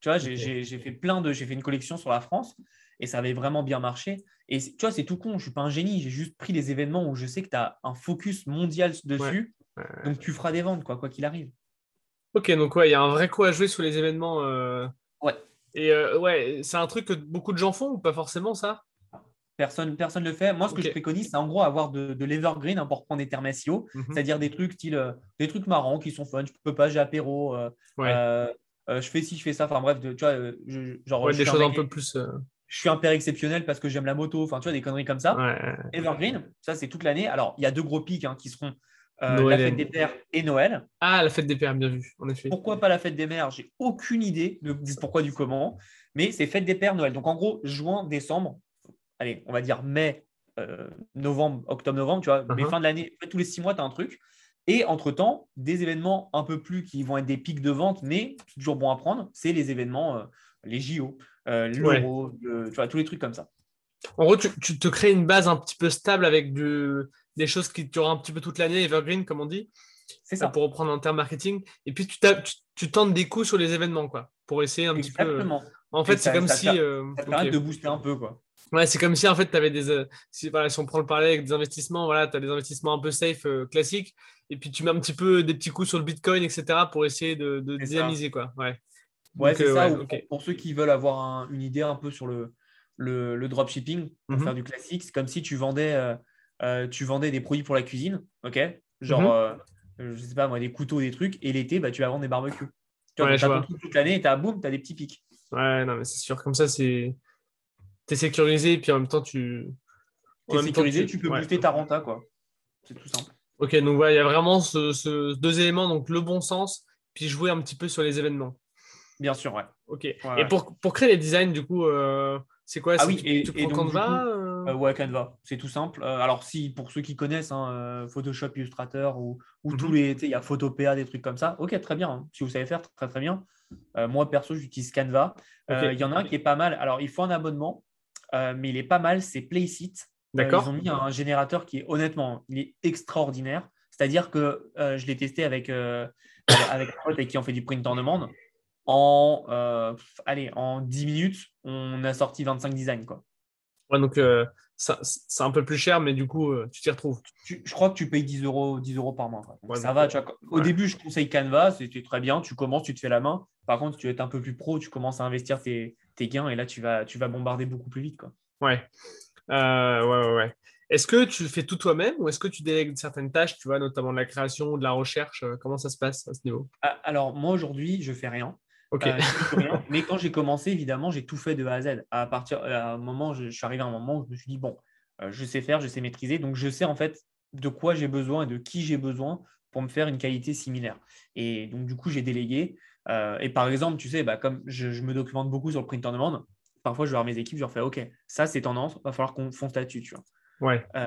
Tu vois, j'ai fait plein de, j'ai fait une collection sur la France et ça avait vraiment bien marché. Et tu vois, c'est tout con, je suis pas un génie, j'ai juste pris les événements où je sais que tu as un focus mondial dessus, donc tu feras des ventes, quoi qu'il arrive. Ok, donc ouais, il y a un vrai coup à jouer sur les événements. Euh. Ouais. Et euh, ouais, c'est un truc que beaucoup de gens font ou pas forcément ça? Personne ne le fait. Moi, ce que je préconise, c'est en gros avoir de, l'evergreen hein, pour prendre des termes SEO, mhm. c'est-à-dire des trucs style, euh, des trucs marrants qui sont fun. Je peux pas, j'ai apéro. Euh, euh, je fais ci, je fais ça. Enfin bref, tu vois, genre. des choses un, peu plus. Je suis un père exceptionnel parce que j'aime la moto. Enfin, tu vois, des conneries comme ça. Evergreen, ça, c'est toute l'année. Alors, il y a deux gros pics hein, qui seront la fête des pères et Noël. Ah, la fête des pères, bien vu, en effet. Pourquoi pas la fête des mères? J'ai aucune idée de, du pourquoi, du comment. Mais c'est fête des pères, Noël. Donc, en gros, juin, décembre, allez, on va dire mai, euh, novembre, octobre, novembre, tu vois, mais uh-huh. fin de l'année, tous les six mois, tu as un truc. Et entre-temps, des événements un peu plus qui vont être des pics de vente, mais toujours bon à prendre, c'est les événements, euh, les JO, euh, l'Euro, tu vois, tous les trucs comme ça. En gros, tu, te crées une base un petit peu stable avec des choses qui durent un petit peu toute l'année, evergreen, comme on dit. C'est ça. Pour reprendre un terme marketing. Et puis, tu, tu, tentes des coups sur les événements, quoi, pour essayer un petit peu. En fait, c'est comme si. ça de booster un peu, quoi. Ouais, c'est comme si en fait tu avais des. Euh, si, voilà, si on prend le parallèle avec des investissements, voilà, tu as des investissements un peu safe euh, classiques, et puis tu mets un petit peu des petits coups sur le bitcoin, etc., pour essayer de, de dynamiser. Quoi. Ouais, ouais c'est euh, ça. pour, ceux qui veulent avoir une idée un peu sur le, le, le dropshipping, pour mhm. faire du classique, c'est comme si tu vendais, tu vendais des produits pour la cuisine, ok? Genre, mhm. je sais pas moi, des couteaux, des trucs, et l'été, bah, tu vas vendre des barbecues. Tu vois, as toute l'année et tu as boum, tu as des petits pics. Ouais, non, mais c'est sûr, comme ça, c'est es sécurisé, puis en même temps, tu. Es sécurisé, tu, peux booster ta renta, quoi. C'est tout simple. Ok, donc il y a vraiment ce, deux éléments, donc le bon sens, puis jouer un petit peu sur les événements. Bien sûr, ouais. Ok. et pour, pour, créer les designs, du coup, euh, c'est quoi? Ah oui, et, tu prends Canva euh euh, Ouais, Canva, c'est tout simple. alors, si pour ceux qui connaissent hein, Photoshop, Illustrator ou, ou tous mhm. les. Il y a Photopea, des trucs comme ça. Ok, très bien. Hein. Si vous savez faire, très très bien. moi, perso, j'utilise Canva. Il y en a un qui est pas mal. Alors, il faut un abonnement. Euh, mais il est pas mal, c'est Playseat. Euh, D'accord. ils ont mis un générateur qui est honnêtement, il est extraordinaire. C'est-à-dire que euh, je l'ai testé avec, avec un pote avec qui on fait du print en demande. en, allez, en 10 minutes, on a sorti 25 designs. Quoi. Ouais, donc c'est un peu plus cher, mais du coup, tu t'y retrouves. je crois que tu payes 10 euros, 10 euros par mois. ça va. au début, je conseille Canva, c'était très bien. Tu commences, tu te fais la main. Par contre, tu es un peu plus pro, tu commences à investir tes, tes gains et là, tu vas, tu vas bombarder beaucoup plus vite. Quoi. Ouais. ouais, ouais, ouais. Est-ce que tu fais tout toi-même ou est-ce que tu délègues certaines tâches, tu vois, notamment de la création, de la recherche euh, Comment ça se passe à ce niveau? Ah, Alors, moi, aujourd'hui, je fais rien. Ok. Euh, Mais quand j'ai commencé, évidemment, j'ai tout fait de A à Z. À partir à un moment, je, suis arrivé à un moment où je me suis dit, bon, euh, je sais faire, je sais maîtriser. Donc, je sais en fait de quoi j'ai besoin et de qui j'ai besoin pour me faire une qualité similaire. Et donc, du coup, j'ai délégué. Et par exemple, tu sais, bah, comme je, je, me documente beaucoup sur le print on demand, parfois, je vais voir mes équipes, je leur fais, OK, ça, c'est tendance, il va falloir qu'on fonce là-dessus. Tu vois. Ouais. Euh,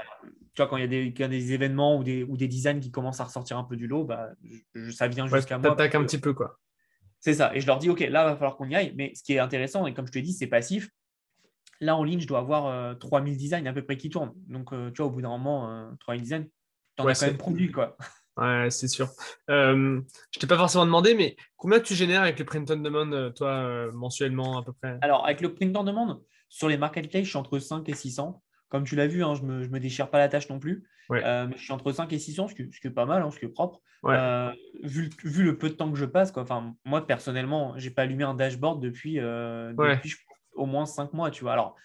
tu vois, quand il y a des, des événements ou des, ou des, designs qui commencent à ressortir un peu du lot, bah, ça vient jusqu'à moi. T'attaques un petit peu, quoi. C'est ça. Et je leur dis, OK, là, il va falloir qu'on y aille. Mais ce qui est intéressant, et comme je te dis, c'est passif. Là, en ligne, je dois avoir 3000 euh, designs à peu près qui tournent. Donc, euh, tu vois, au bout d'un moment, 3000 designs, tu en as quand même produit, quoi. Ouais, c'est sûr. je je t'ai pas forcément demandé, mais combien tu génères avec le print on demand, toi, mensuellement à peu près? Alors, avec le print on demand, sur les marketplaces, je suis entre 5 et 600. Comme tu l'as vu, hein, je ne me, déchire pas la tâche non plus. Euh, je suis entre 5 et 600, ce qui, est pas mal, hein, ce qui est propre. Euh, vu, le peu de temps que je passe, quoi. Moi, personnellement, je n'ai pas allumé un dashboard depuis, euh, au moins 5 mois. Tu vois. Alors,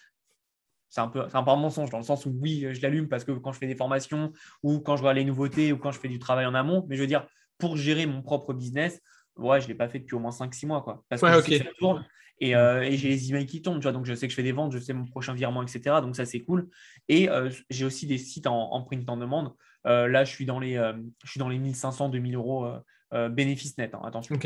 c'est un, peu, un peu un mensonge dans le sens où oui, je l'allume parce que quand je fais des formations ou quand je vois les nouveautés ou quand je fais du travail en amont, mais je veux dire, pour gérer mon propre business, ouais, je ne l'ai pas fait depuis au moins 5-6 mois. Quoi, parce que ça tourne. Euh, et, j'ai les emails qui tombent, tu vois, donc je sais que je fais des ventes, je sais mon prochain virement, etc. Donc ça, c'est cool. Et euh, j'ai aussi des sites en, print en demande. Euh, là, je suis dans les, je suis dans les 1500, 2000 euros bénéfices nets. Hein. Attention,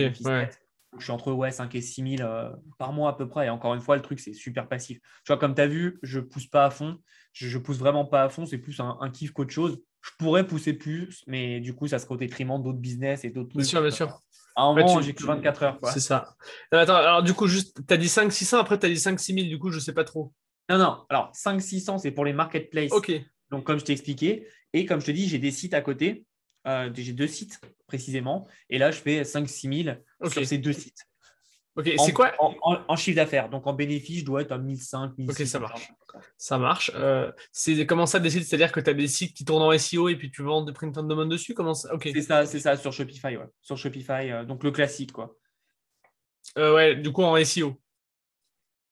Je suis entre ouais, 5 et 6 000 par mois à peu près. Et encore une fois, le truc, c'est super passif. Tu vois, comme tu as vu, je ne pousse pas à fond. Je ne pousse vraiment pas à fond. C'est plus un, kiff qu'autre chose. Je pourrais pousser plus, mais du coup, ça serait au détriment d'autres business et d'autres trucs. Bien sûr, bien sûr. À un moment, j'ai que 24 heures. C'est ça. attends, alors du coup, juste, tu as dit 5 600, après tu as dit 5 6000, du coup, je ne sais pas trop. Non, non, alors 5 600, c'est pour les marketplaces. Ok. Donc, comme je t'ai expliqué, et comme je te dis, j'ai des sites à côté. Euh, j'ai deux sites précisément. Et là, je fais 5 6000 sur ces deux sites. Ok, c'est quoi en, chiffre d'affaires. Donc en bénéfice, je dois être à 1005, 1006. Ok, ça marche. Ça marche. Euh, c'est comment ça décide? C'est-à-dire que tu as des sites qui tournent en SEO et puis tu vends des print on demand dessus? Comment ça? C'est ça, c'est ça sur Shopify, ouais. Sur Shopify, euh, donc le classique, quoi. Euh, ouais, du coup en SEO.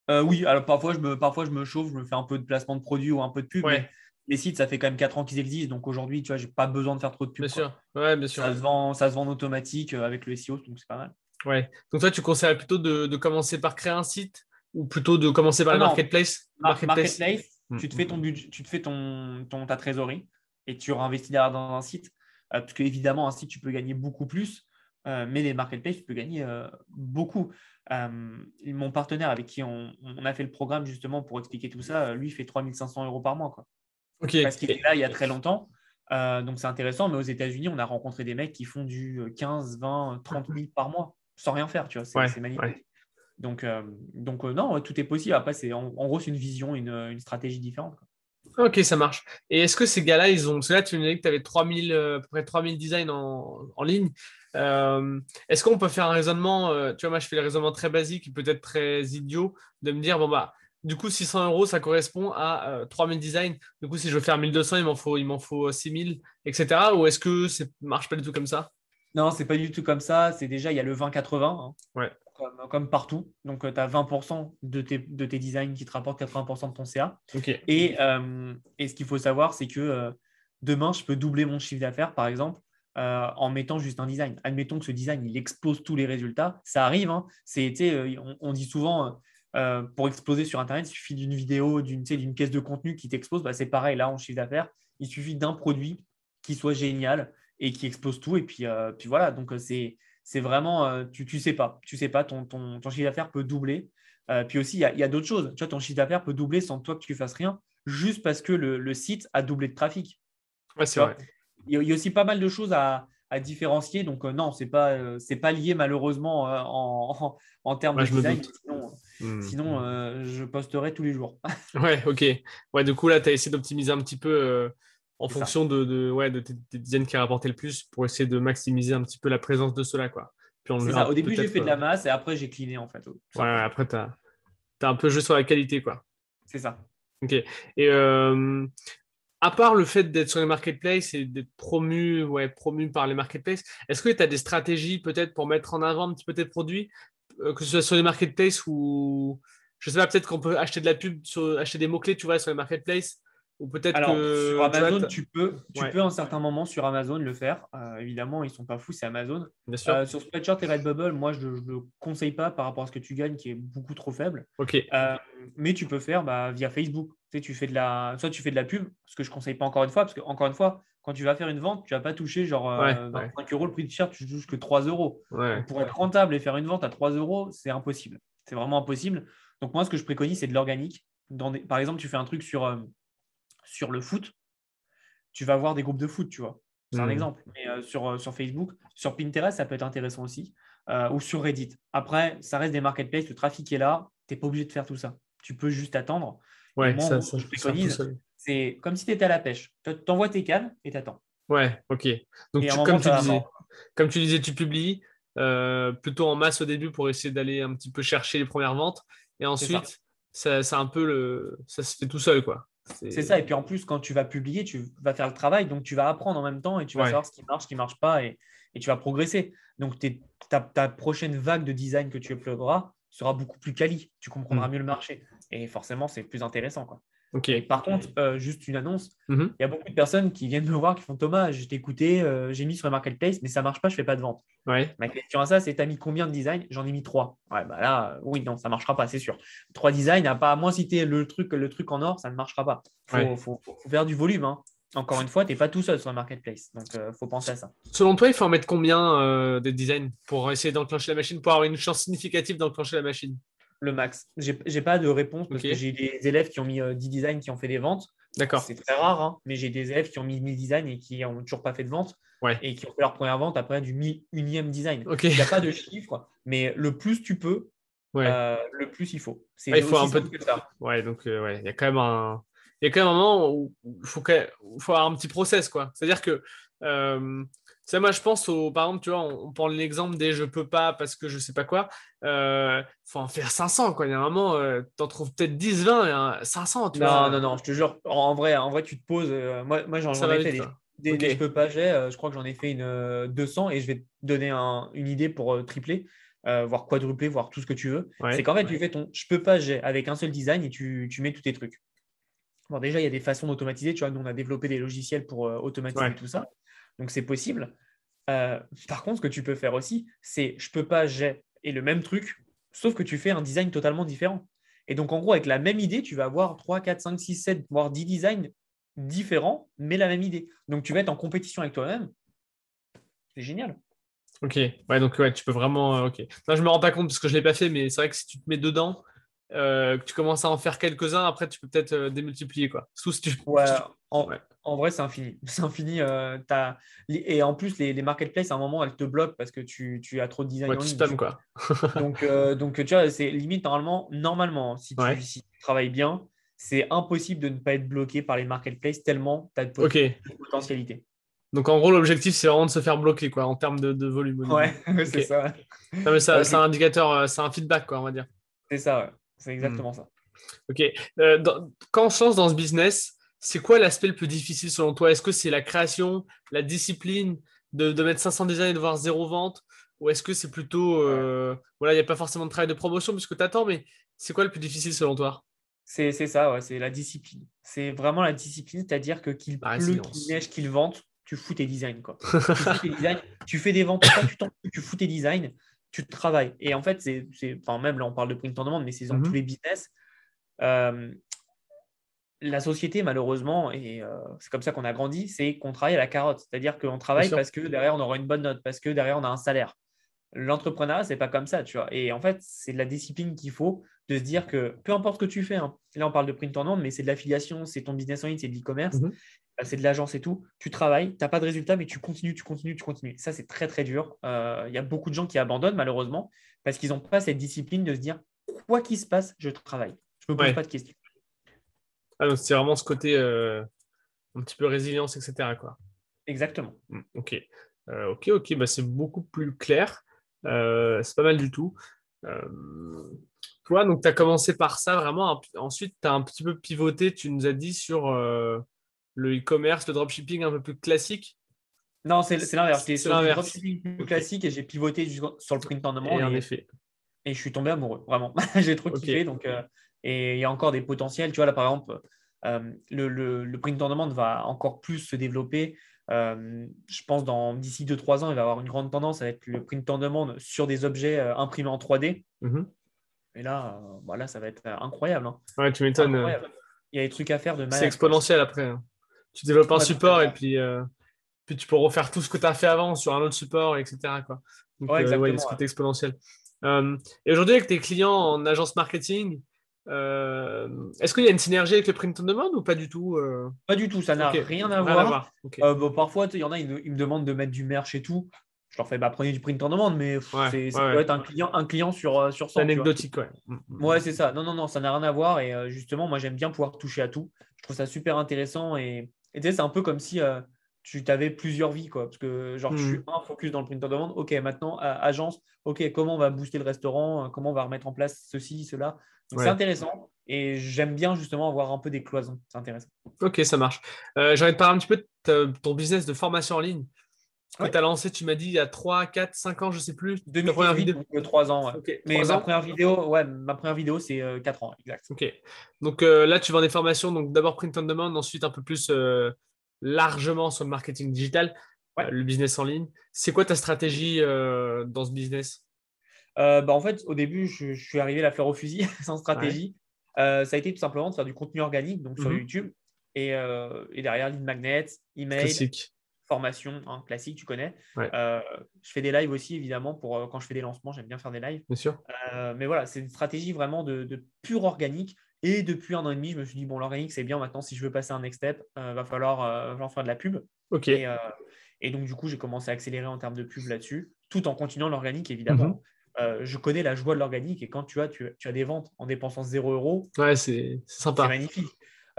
oui, alors parfois je me parfois je me chauffe, je me fais un peu de placement de produits ou un peu de pub. Mais les sites, ça fait quand même 4 ans qu'ils existent, donc aujourd'hui, tu vois, j'ai pas besoin de faire trop de pub. Bien sûr. Ouais, bien sûr. Ça se vend, ça se vend en automatique avec le SEO, donc c'est pas mal. Ouais. Donc toi, tu conseilles plutôt de, commencer par créer un site ou plutôt de commencer par le marketplace, marketplace, mm, tu te fais ton budget, tu te fais ton, ton, ta trésorerie et tu réinvestis derrière dans un site. Euh, parce qu'évidemment, un site, tu peux gagner beaucoup plus, euh, mais les marketplaces, tu peux gagner euh, beaucoup. mon partenaire avec qui on, a fait le programme justement pour expliquer tout ça, lui, fait 3500 euros par mois. Quoi. Parce qu'il est là il y a très longtemps. donc c'est intéressant, mais aux États-Unis, on a rencontré des mecs qui font du 15, 20, 30 000 par mois sans rien faire, tu vois. C'est magnifique. Donc, euh, donc euh, non, tout est possible. Après, c'est en, gros, c'est une vision, une, une stratégie différente. Ok, ça marche. Et est-ce que ces gars-là, ils ont. Parce que là, tu me disais que tu avais 3000, euh, à peu près 3000 designs en, en ligne. est-ce qu'on peut faire un raisonnement Tu vois, moi, je fais le raisonnement très basique, peut-être très idiot, de me dire bon, bah, du coup, 600 euros, ça correspond à 3000 designs. Du coup, si je veux faire 1200, il m'en faut, il m'en faut 6000, etc. Ou est-ce que ça marche pas du tout comme ça? Non, c'est pas du tout comme ça. C'est déjà, il y a le 20-80, hein, comme, partout. Donc, tu as 20% de tes, de tes designs qui te rapportent 80% de ton CA. Et, euh, et, ce qu'il faut savoir, c'est que euh, demain, je peux doubler mon chiffre d'affaires, par exemple, euh, en mettant juste un design. Admettons que ce design, il explose tous les résultats. Ça arrive. Hein. C'est, on, on, dit souvent, pour exploser sur Internet, il suffit d'une vidéo, d'une, d'une caisse de contenu qui t'explose. Bah, c'est pareil, là, en chiffre d'affaires, il suffit d'un produit qui soit génial et qui explose tout. Et puis, euh, puis voilà, donc euh, c'est, c'est vraiment, euh, tu ne sais pas, tu sais pas, ton, ton, ton chiffre d'affaires peut doubler. puis aussi, il y a, y a d'autres choses. Tu vois, ton chiffre d'affaires peut doubler sans toi que tu fasses rien, juste parce que le, le site a doublé de trafic. Ouais, c'est vrai. Il y, a aussi pas mal de choses à, à différencier. Donc, non, ce n'est pas, c'est pas lié malheureusement en, en, termes de design. Sinon, hmm. je posterai tous les jours. ouais, ok. Ouais, du coup, là, tu as essayé d'optimiser un petit peu en fonction de, de, ouais, de tes, designs qui rapportaient le plus pour essayer de maximiser un petit peu la présence de cela. Quoi. Puis on le C'est verra ça. Au début, j'ai fait de la euh, masse et après, j'ai cleané en fait. Ouais, ouais, après, tu as, un peu joué sur la qualité, quoi. C'est ça. Et euh, à part le fait d'être sur les marketplaces et d'être promu, ouais, promu par les marketplaces, est-ce que tu as des stratégies peut-être pour mettre en avant un petit peu tes produits, euh, que ce soit sur les marketplaces ou je sais pas, peut-être qu'on peut acheter de la pub, sur, acheter des mots-clés, tu vois, sur les marketplaces ou peut-être Alors, que sur tu vois, Amazon, tu peux, tu Ouais. peux à un certain moment sur Amazon le faire. Euh, évidemment, ils sont pas fous, c'est Amazon. bien sûr. Euh, sur Spreadshirt et Redbubble, moi, je ne le conseille pas par rapport à ce que tu gagnes, qui est beaucoup trop faible. ok, Euh, mais tu peux faire bah, via Facebook. Tu, sais, tu fais de la, soit tu fais de la pub, ce que je ne conseille pas encore une fois, parce que encore une fois, quand tu vas faire une vente, tu vas pas toucher genre euh, Ouais, 25 euros le prix du t-shirt, tu touches que 3 euros. ouais, pour être rentable et faire une vente à 3 euros, c'est impossible. C'est vraiment impossible. Donc moi, ce que je préconise, c'est de l'organique. Dans des- Par exemple, tu fais un truc sur, euh, sur le foot, tu vas avoir des groupes de foot, tu vois. C'est un Mhm. exemple. Mais euh, sur, sur Facebook, sur Pinterest, ça peut être intéressant aussi. ou sur Reddit. Après, ça reste des marketplaces, le trafic est là, tu n'es pas obligé de faire tout ça. Tu peux juste attendre. ouais, moi, ça, moi, ça, je préconise. C'est comme si tu étais à la pêche. Tu envoies tes cannes et tu attends. Ouais, ok. Donc, tu- comme, tu disais, comme tu disais, tu publies euh, plutôt en masse au début pour essayer d'aller un petit peu chercher les premières ventes. Et ensuite, ça, un peu le... ça se fait tout seul, quoi. C'est ça. Et puis en plus, quand tu vas publier, tu vas faire le travail. Donc tu vas apprendre en même temps et tu vas Ouais. savoir ce qui marche, ce qui ne marche pas et, et tu vas progresser. Donc ta, ta prochaine vague de design que tu uploaderas sera beaucoup plus quali. Tu comprendras Mm. mieux le marché. Et forcément, c'est plus intéressant. Quoi. Par contre, euh, juste une annonce, il Mhm. y a beaucoup de personnes qui viennent me voir qui font Thomas, je t'ai écouté, euh, j'ai mis sur le marketplace, mais ça ne marche pas, je ne fais pas de vente. Ouais. Ma question à ça, c'est tu as mis combien de designs? J'en ai mis trois. Ouais, bah là, euh, oui, non, ça ne marchera pas, c'est sûr. Trois designs, à pas à moins citer le truc, le truc en or, ça ne marchera pas. Il faut, Ouais. faut- faut faire du volume. hein. Encore une fois, tu n'es pas tout seul sur le marketplace. Donc, il faut penser à ça. Selon toi, il faut en mettre combien euh, des designs pour essayer d'enclencher la machine, pour avoir une chance significative d'enclencher la machine? Le max. J'ai pas de réponse parce que j'ai des élèves qui ont mis euh, 10 designs qui ont fait des ventes. D'accord. C'est très rare, hein, mais j'ai des élèves qui ont mis 1000 designs et qui n'ont toujours pas fait de vente Ouais. et qui ont fait leur première vente après du 1001e design. Il n'y a pas de chiffre, mais le plus tu peux, Ouais. euh, le plus il faut. C'est Ouais, il faut un peu simple que ça. Ouais, donc euh, ouais, il y a quand même un, il y a quand même un moment où il faut, même- faut avoir un petit process, quoi. C'est-à-dire que, euh, moi, je pense au, par exemple, tu vois, on, on prend l'exemple des je peux pas parce que je sais pas quoi. Il faut en faire 500, quoi. Il y a un moment, euh, t'en trouves peut-être 10, 20, et un 500, tu Non, vois. non, non, je te jure, en vrai, en vrai tu te poses. euh, moi, moi j'en ai fait des, des, Ok. des je peux pas, j'ai, euh, je crois que j'en ai fait une euh, 200 et je vais te donner un- une idée pour euh, tripler, euh, voire quadrupler, voire tout ce que tu veux. Ouais. C'est qu'en fait, tu fais ton je peux pas, j'ai avec un seul design et tu, tu mets tous tes trucs. Bon, déjà, il y a des façons d'automatiser. Tu vois, nous, on a développé des logiciels pour euh, automatiser Ouais. tout ça. Donc, c'est possible. Euh, par contre, ce que tu peux faire aussi, c'est je peux pas, j'ai et le même truc, sauf que tu fais un design totalement différent. Et donc, en gros, avec la même idée, tu vas avoir 3, 4, 5, 6, 7, voire 10 designs différents, mais la même idée. Donc, tu vas être en compétition avec toi-même. C'est génial. Ok, ouais, donc ouais, tu peux vraiment. euh, ok. Là, je me rends pas compte parce que je l'ai pas fait, mais c'est vrai que si tu te mets dedans, euh, que tu commences à en faire quelques-uns, après, tu peux peut-être euh, démultiplier, quoi. Sauf si tu. Ouais, si tu- en, ouais. En vrai, c'est infini. C'est infini. euh, Et en plus, les, les marketplaces, à un moment, elles te bloquent parce que tu, tu as trop de design ouais, en ligne. quoi. Donc, euh, donc, tu vois, c'est limite normalement, normalement, si tu, Ouais. si tu travailles bien, c'est impossible de ne pas être bloqué par les marketplaces tellement tu as de Ok. pot- potentialité. Donc en gros, l'objectif, c'est vraiment de se faire bloquer, quoi, en termes de, de volume. Ouais, c'est ça. Non, mais ça, Ok. c'est un indicateur, euh, c'est un feedback, quoi, on va dire. C'est ça, ouais. Hmm. C'est exactement ça. Ok. Euh, dans- quand on se lance dans ce business, c'est quoi l'aspect le plus difficile selon toi? Est-ce que c'est la création, la discipline de, de mettre 500 designs et de voir zéro vente? Ou est-ce que c'est plutôt. euh, voilà, il n'y a pas forcément de travail de promotion puisque tu attends, mais c'est quoi le plus difficile selon toi? C'est ça, ouais, c'est la discipline. C'est vraiment la discipline, c'est-à-dire que qu'il pleut, qu'il neige, qu'il vente, tu fous tes designs. Quoi. tu, fous tes designs, tu fais des ventes, tu, tu fous tes designs, tu travailles. Et en fait, c'est, enfin, même là, on parle de print on demande, mais c'est dans Mhm. tous les business. Euh, la société, malheureusement, et euh, c'est comme ça qu'on a grandi, c'est qu'on travaille à la carotte. C'est-à-dire qu'on travaille parce que derrière, on aura une bonne note, parce que derrière, on a un salaire. L'entrepreneuriat, c'est pas comme ça, tu vois. Et en fait, c'est de la discipline qu'il faut de se dire que peu importe ce que tu fais, hein, là on parle de print on demand, mais c'est de l'affiliation, c'est ton business en ligne, c'est de l'e-commerce, Mhm. euh, c'est de l'agence et tout. Tu travailles, tu n'as pas de résultat, mais tu continues, tu continues, tu continues. Ça, c'est très très dur. Euh, Il y a beaucoup de gens qui abandonnent malheureusement parce qu'ils n'ont pas cette discipline de se dire quoi qu'il se passe, je travaille. Je me pose Ouais. pas de questions. Ah, donc C'est vraiment ce côté euh, un petit peu résilience, etc. Quoi. Exactement. Hmm, Ok. Euh, ok, ok, bah, c'est beaucoup plus clair. c'est pas mal du tout. toi, donc tu as commencé par ça vraiment. Ensuite, tu as un petit peu pivoté, tu nous as dit, sur le e-commerce, le dropshipping un peu plus classique? Non, c'est l'inverse. C'est sur le dropshipping plus classique et j'ai pivoté sur le print on demand. Et, en effet. Et je suis tombé amoureux, vraiment. j'ai trop kiffé. Donc, et il y a encore des potentiels. Tu vois, là, par exemple, euh, le, le, print on demand va encore plus se développer. Euh, je pense dans d'ici 2-3 ans, il va y avoir une grande tendance à être le print on demand sur des objets euh, imprimés en 3D. Mhm. Et là, voilà, ça va être incroyable. Hein. Ouais, tu m'étonnes. Il y a des trucs à faire de C'est exponentiel après. Hein. Tu développes un support et puis, puis tu peux refaire tout ce que tu as fait avant sur un autre support, etc. Quoi. Donc, ouais, exactement, c'est exponentiel. et aujourd'hui, avec tes clients en agence marketing, euh, est-ce qu'il y a une synergie avec le print on demand ou pas du tout euh? Pas du tout, ça n'a rien à voir. Euh, parfois, il y en a, ils, me demandent de mettre du merch et tout. Je leur fais, bah, prenez du print on demand, mais ça peut être un client, un client sur, sur 100. anecdotique, ouais. Mm, mm, ouais, mm. c'est ça. Non, non, non, ça n'a rien à voir. Et justement, moi, j'aime bien pouvoir toucher à tout. Je trouve ça super intéressant. Et tu sais, c'est un peu comme si tu avais plusieurs vies, quoi. Parce que, genre, je suis un focus dans le print on demand. Ok, maintenant, agence, ok, comment on va booster le restaurant? Comment on va remettre en place ceci, cela? C'est intéressant et j'aime bien justement avoir un peu des cloisons. C'est intéressant. Ok, ça marche. Euh, J'aurais de parler un petit peu de ton business de formation en ligne que tu as lancé, tu m'as dit, il y a 3, 4, 5 ans, je ne sais plus. 2018, première vidéo 3 ans. Ouais. Mais ma, Première vidéo, ouais, ma première vidéo, c'est 4 euh, ans, exact. Ok. Donc euh, là, tu vends des formations, donc d'abord print on demand, ensuite un peu plus euh, largement sur le marketing digital, le business en ligne. C'est quoi ta stratégie dans ce business? Euh, bah, en fait, au début, je, suis arrivé la fleur au fusil, sans stratégie. Euh, ça a été tout simplement de faire du contenu organique, donc sur mhm. YouTube. Et, euh, et, derrière, lead magnet, email, formation, hein, classique, tu connais. je fais des lives aussi, évidemment, pour quand je fais des lancements, j'aime bien faire des lives. Bien sûr. mais voilà, c'est une stratégie vraiment de, de, pure organique. Et depuis un an et demi, je me suis dit, bon, l'organique, c'est bien. Maintenant, si je veux passer un next step, il va, falloir, va falloir faire de la pub. OK. Et, et donc, du coup, j'ai commencé à accélérer en termes de pub là-dessus, tout en continuant l'organique, évidemment. Mhm. Euh, je connais la joie de l'organique et quand tu as, tu, as des ventes en dépensant 0 euros, ouais, c'est sympa. C'est magnifique.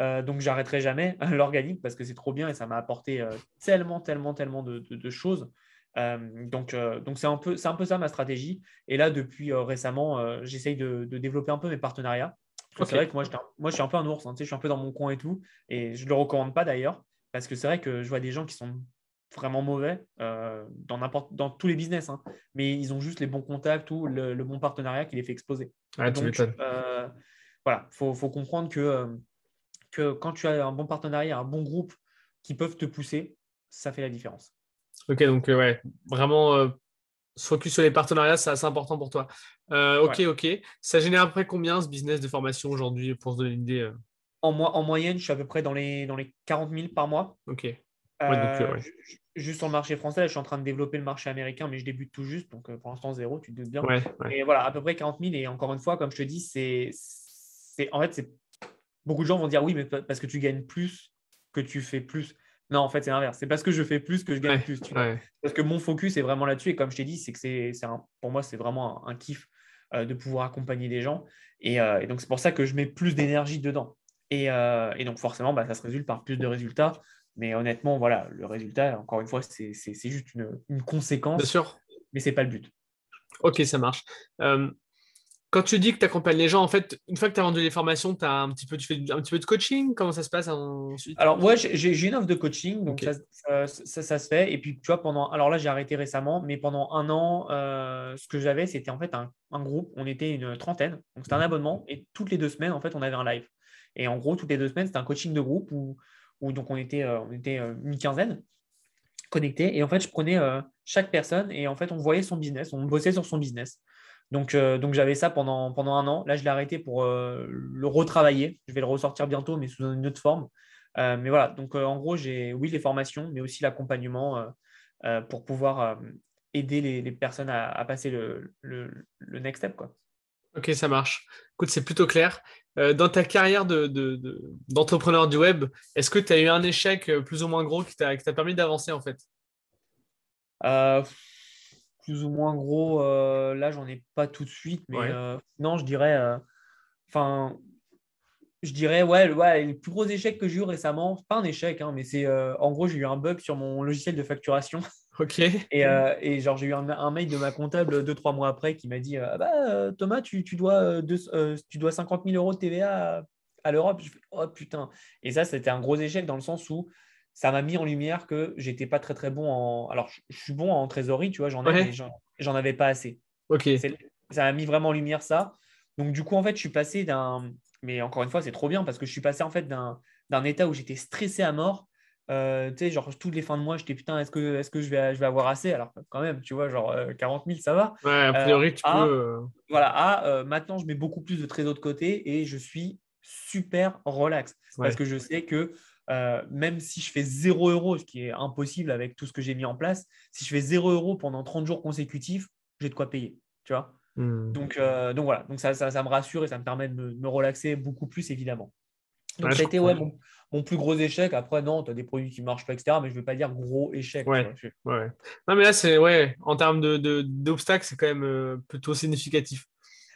Euh, donc, j'arrêterai jamais l'organique parce que c'est trop bien et ça m'a apporté euh, tellement, tellement, tellement de, choses. donc, donc c'est un, peu, un peu ça ma stratégie. Et là, depuis récemment, j'essaye de, développer un peu mes partenariats. C'est vrai que moi, moi, je suis un peu un ours, hein, je suis un peu dans mon coin et tout. Et je ne le recommande pas d'ailleurs parce que c'est vrai que je vois des gens qui sont vraiment mauvais euh, dans, n'importe, dans tous les business, hein. mais ils ont juste les bons contacts ou le, bon partenariat qui les fait exploser. Donc, euh, voilà, il faut, faut, comprendre que, euh, que quand tu as un bon partenariat, un bon groupe qui peuvent te pousser, ça fait la différence. Ok, donc ouais, vraiment focus sur les partenariats, c'est assez important pour toi. ok, ok. Ça génère à peu près combien ce business de formation aujourd'hui pour se donner une idée en, en, moyenne, je suis à peu près dans les, dans les 40 000 par mois. Ok. Euh, juste sur le marché français, je suis en train de développer le marché américain, mais je débute tout juste. Donc, euh, pour l'instant, zéro, tu te doutes bien. Et voilà, à peu près 40 000. Et encore une fois, comme je te dis, c'est. En fait, c'est. Beaucoup de gens vont dire oui, mais parce que tu gagnes plus que tu fais plus. Non, en fait, c'est l'inverse. C'est parce que je fais plus que je gagne plus. Parce que mon focus est vraiment là-dessus. Et comme je t'ai dit, c'est que c'est pour moi, c'est vraiment un, kiff euh, de pouvoir accompagner des gens. Et, donc, c'est pour ça que je mets plus d'énergie dedans. Et, et, donc, forcément, bah, ça se résulte par plus de résultats. Mais honnêtement, voilà, le résultat, encore une fois, c'est juste une, conséquence. Bien sûr. Mais ce n'est pas le but. Ok, ça marche. Quand tu dis que tu accompagnes les gens, en fait, une fois que tu as vendu les formations, as un petit peu, tu fais un petit peu de coaching? Comment ça se passe ensuite? Alors, moi, j'ai une offre de coaching, donc ça, ça, se fait. Et puis, tu vois, pendant. Alors là, j'ai arrêté récemment, mais pendant un an, euh, ce que j'avais, c'était en fait un, un, groupe. On était une trentaine. Donc, c'était un mhm. abonnement. Et toutes les deux semaines, en fait, on avait un live. Et en gros, toutes les deux semaines, c'était un coaching de groupe où où donc on était, euh, on était euh, une quinzaine connectés. Et en fait, je prenais chaque personne et en fait, on voyait son business, on bossait sur son business. Donc, donc j'avais ça pendant, pendant un an. Là, je l'ai arrêté pour le retravailler. Je vais le ressortir bientôt, mais sous une autre forme. mais voilà, donc en gros, j'ai oui les formations, mais aussi l'accompagnement pour pouvoir aider les, personnes à, passer le, le, le, next step. Quoi. Ok, ça marche. Écoute, c'est plutôt clair. Euh, dans ta carrière d'entrepreneur du web, est-ce que tu as eu un échec euh, plus ou moins gros qui t'a permis d'avancer en fait? Euh, Plus ou moins gros, là, j'en ai pas tout de suite, mais non, je dirais. Enfin, je dirais, ouais, ouais, le plus gros échec que j'ai eu récemment, pas un échec, hein, mais c'est euh, en gros, j'ai eu un bug sur mon logiciel de facturation. Ok. Et, euh, et genre, j'ai eu un, un mail de ma comptable deux, trois mois après qui m'a dit euh, Ah bah, euh, Thomas, tu, tu dois, euh, deux- euh, tu dois 50 000 euros de TVA à, à l'Europe. Je fais, Oh putain. Et ça, c'était un gros échec dans le sens où ça m'a mis en lumière que j'étais pas très très bon en. Alors, je, suis bon en trésorerie, tu vois, j'en ai, Ouais. j'en- avais pas assez. Ok. Ça m'a mis vraiment en lumière ça. Donc, du coup, en fait, je suis passé d'un. Mais encore une fois, c'est trop bien parce que je suis passé en fait d'un état où j'étais stressé à mort. Euh, tu sais, genre, toutes les fins de mois, j'étais putain, est-ce que, est-ce que je, vais, je vais avoir assez? Alors, quand même, tu vois, genre euh, 40 000, ça va. Ouais, a priori, tu ah. peux. euh, Voilà, à euh, maintenant, je mets beaucoup plus de trésor de côté et je suis super relax Ouais. parce que je sais que euh, même si je fais 0 euros, ce qui est impossible avec tout ce que j'ai mis en place, si je fais 0 euros pendant 30 jours consécutifs, j'ai de quoi payer, tu vois. hmm. Donc, euh, donc voilà, donc ça, ça, ça me rassure et ça me permet de me, de me relaxer beaucoup plus, évidemment. Donc, Ouais, ça a été ouais, mon, mon plus gros échec. Après, non, tu as des produits qui ne marchent pas, etc. Mais je ne vais pas dire gros échec. tu Ouais. vois. Je- Ouais. Non, mais là, c'est. Ouais, en termes de, de- d'obstacles, c'est quand même euh, plutôt significatif.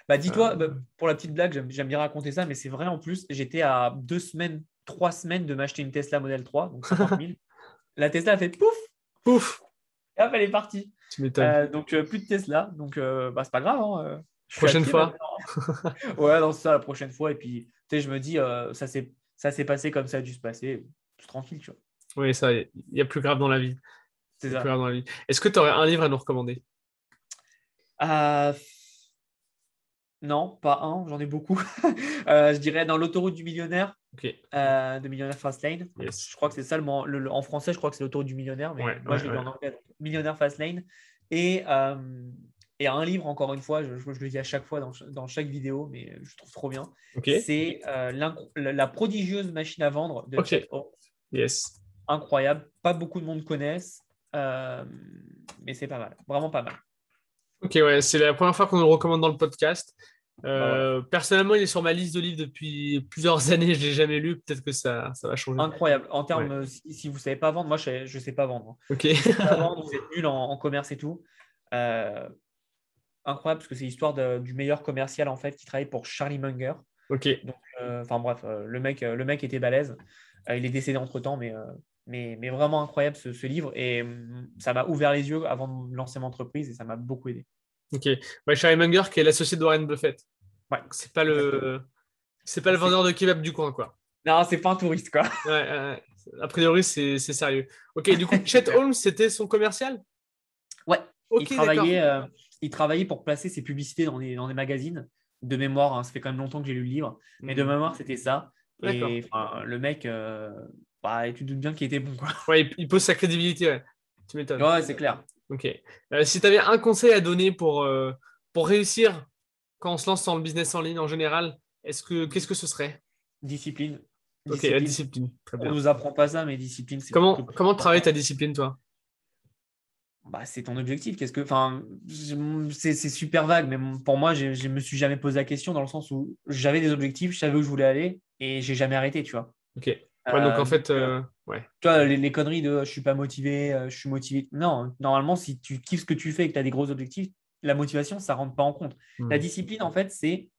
Bah, dis-toi, Euh. bah, pour la petite blague, j'aime bien raconter ça, mais c'est vrai en plus. J'étais à deux semaines, trois semaines de m'acheter une Tesla Model 3, donc 50 000. la Tesla a fait pouf, Ouf et hop, elle est partie. Tu. Euh, donc, euh, plus de Tesla. Donc, euh, bah, c'est pas grave. hein, je Prochaine actif fois. maintenant. ouais, non, c'est ça, la prochaine fois. Et puis, tu sais, je me dis, ça, s'est, ça s'est passé comme ça a dû se passer. Tranquille, tu vois. Oui, ça, il y a plus grave dans la vie. C'est Il y a ça. plus grave dans la vie. Est-ce que tu aurais un livre à nous recommander? Euh, Non, pas un, j'en ai beaucoup. Euh, je dirais dans l'autoroute du millionnaire, Euh, de Millionnaire Fastlane. Yes. Je crois que c'est ça le, le- en français, je crois que c'est l'autoroute du millionnaire, mais Ouais, moi ouais, je l'ai ouais. en anglais. donc, Millionnaire Fastlane. Et, euh, et un livre, encore une fois, je, je- je le dis à chaque fois dans, dans chaque vidéo, mais je trouve trop bien. Ok. C'est euh, la, la prodigieuse machine à vendre de Ok. Chet Holmes. Yes. Incroyable. Pas beaucoup de monde connaissent, mais c'est pas mal. Vraiment pas mal. Ok, ouais, c'est la première fois qu'on le recommande dans le podcast. Euh, Personnellement, il est sur ma liste de livres depuis plusieurs années. Je ne l'ai jamais lu. Peut-être que ça, ça va changer. Incroyable. En termes, si, si vous ne savez pas vendre, moi je ne sais pas vendre. hein. Ok. Pas vendre, vous êtes nul en, en commerce et tout. Euh, incroyable parce que c'est l'histoire du meilleur commercial en fait qui travaille pour Charlie Munger. ok. Euh, enfin bref, le mec, le mec était balèze. Il est décédé entre temps, mais, mais, mais vraiment incroyable ce, ce livre et hum, ça m'a ouvert les yeux avant de lancer mon entreprise et ça m'a beaucoup aidé. Ok. Ouais, Charlie Munger, qui est l'associé de Warren Buffett. Ouais. C'est pas le, c'est pas le vendeur de kebab du coin, quoi. Non, c'est pas un touriste quoi. Ouais, ouais. A priori, c'est c'est sérieux. Ok. Du coup, Chet Holmes, c'était son commercial? Ouais. Ok, il, travaillait, euh, il travaillait pour placer ses publicités dans des, dans des magazines. De mémoire, hein, ça fait quand même longtemps que j'ai lu le livre, mais de Mhm. mémoire, c'était ça. Et enfin, le mec, euh, bah, tu te doutes bien qu'il était bon. Quoi. Ouais, il, il pose sa crédibilité. Ouais. Tu m'étonnes. Ouais, c'est clair. Ok. Euh, si tu avais un conseil à donner pour, euh, pour réussir quand on se lance dans le business en ligne en général, est-ce que qu'est-ce que ce serait? Discipline. Ok, la discipline. Très On bien. nous apprend pas ça, mais discipline, c'est Comment, plus comment travailler ta discipline, toi? Bah, C'est ton objectif. Qu'est-ce que, enfin, je- c'est super vague, mais pour moi, je ne me suis jamais posé la question dans le sens où j'avais des objectifs, je savais où je voulais aller et j'ai jamais arrêté, tu vois. Ok. Ouais, donc Euh, en fait, donc, euh, ouais. Tu vois, les, les conneries de je suis pas motivé, euh, je suis motivé. Non, normalement, si tu kiffes ce que tu fais et que tu as des gros objectifs, la motivation, ça rentre pas en compte. Hmm. La discipline, en fait, c'est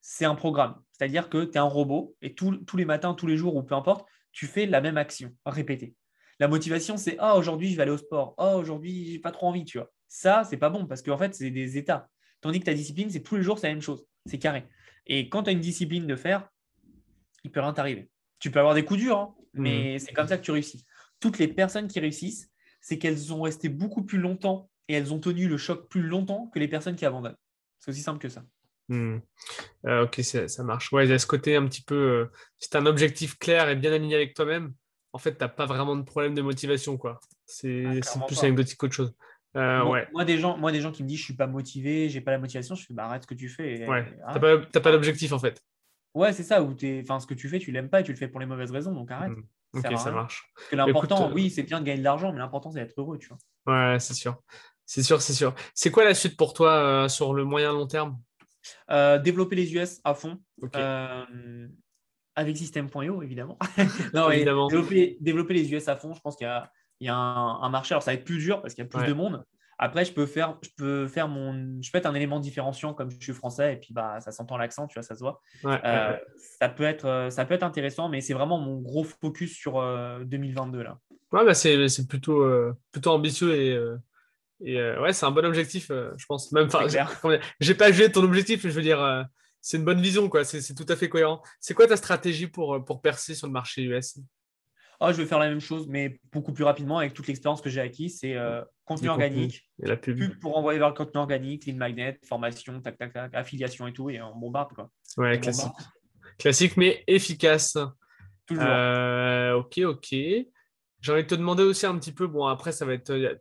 c'est un programme. C'est-à-dire que tu es un robot et tous tous les matins, tous les jours ou peu importe, tu fais la même action répétée. La motivation, c'est ah aujourd'hui je vais aller au sport, ah aujourd'hui j'ai pas trop envie, tu vois. Ça, c'est pas bon parce qu'en fait, c'est des états. Tandis que ta discipline, c'est tous les jours, c'est la même chose. C'est carré. Et quand tu as une discipline de faire, il peut rien t'arriver. Tu peux avoir des coups durs, hein, mais c'est comme ça que tu réussis. Toutes les personnes qui réussissent, c'est qu'elles ont resté beaucoup plus longtemps et elles ont tenu le choc plus longtemps que les personnes qui abandonnent. C'est aussi simple que ça. Hmm. Euh, ok, ça, ça marche. Ouais, il y a ce côté un petit peu. euh, si tu as un objectif clair et bien aligné avec toi-même, en fait, tu n'as pas vraiment de problème de motivation, quoi. C'est Ah, plus anecdotique qu'autre chose. Euh, moi, ouais. moi, des gens, moi, des gens qui me disent je suis pas motivé, j'ai pas la motivation, je fais bah, arrête ce que tu fais. et- Ouais. T'as pas, pas d'objectif, en fait. Ouais, c'est ça. Où t'es- enfin, ce que tu fais, tu l'aimes pas et tu le fais pour les mauvaises raisons, donc arrête. Ça Ok, ça marche. Parce que l'important, euh, oui, c'est bien de gagner de l'argent, mais l'important, c'est d'être heureux, tu vois. Ouais, c'est sûr. C'est sûr, c'est sûr. C'est quoi la suite pour toi euh, sur le moyen long terme? Euh, développer les US à fond. Avec System.io, évidemment. non, Évidemment. Développer, développer les US à fond, je pense qu'il y a, il y a un, un marché. Alors, ça va être plus dur parce qu'il y a plus Ouais. de monde. Après, je peux faire, je peux faire mon, je peux être un élément différenciant comme je suis français et puis bah ça s'entend l'accent, tu vois, ça se voit. Euh, ça peut être, euh, ça peut être intéressant, mais c'est vraiment mon gros focus sur 2022 là. Ouais, bah c'est, plutôt, plutôt ambitieux et, et ouais, c'est un bon objectif, je pense. Même, j'ai pas jugé ton objectif, mais je veux dire, c'est une bonne vision, quoi. C'est, tout à fait cohérent. C'est quoi ta stratégie pour, pour percer sur le marché US oh, je vais faire la même chose, mais beaucoup plus rapidement avec toute l'expérience que j'ai acquise. C'est euh, contenu organique, et la pub. pour envoyer vers le contenu organique, lead magnet, formation, tac, tac, tac, affiliation et tout, et on bombarde. Quoi. Ouais, classique. Classique, mais efficace. Toujours. Euh, ok, ok. J'ai envie de te demander aussi un petit peu, bon, après, ça va être. Euh,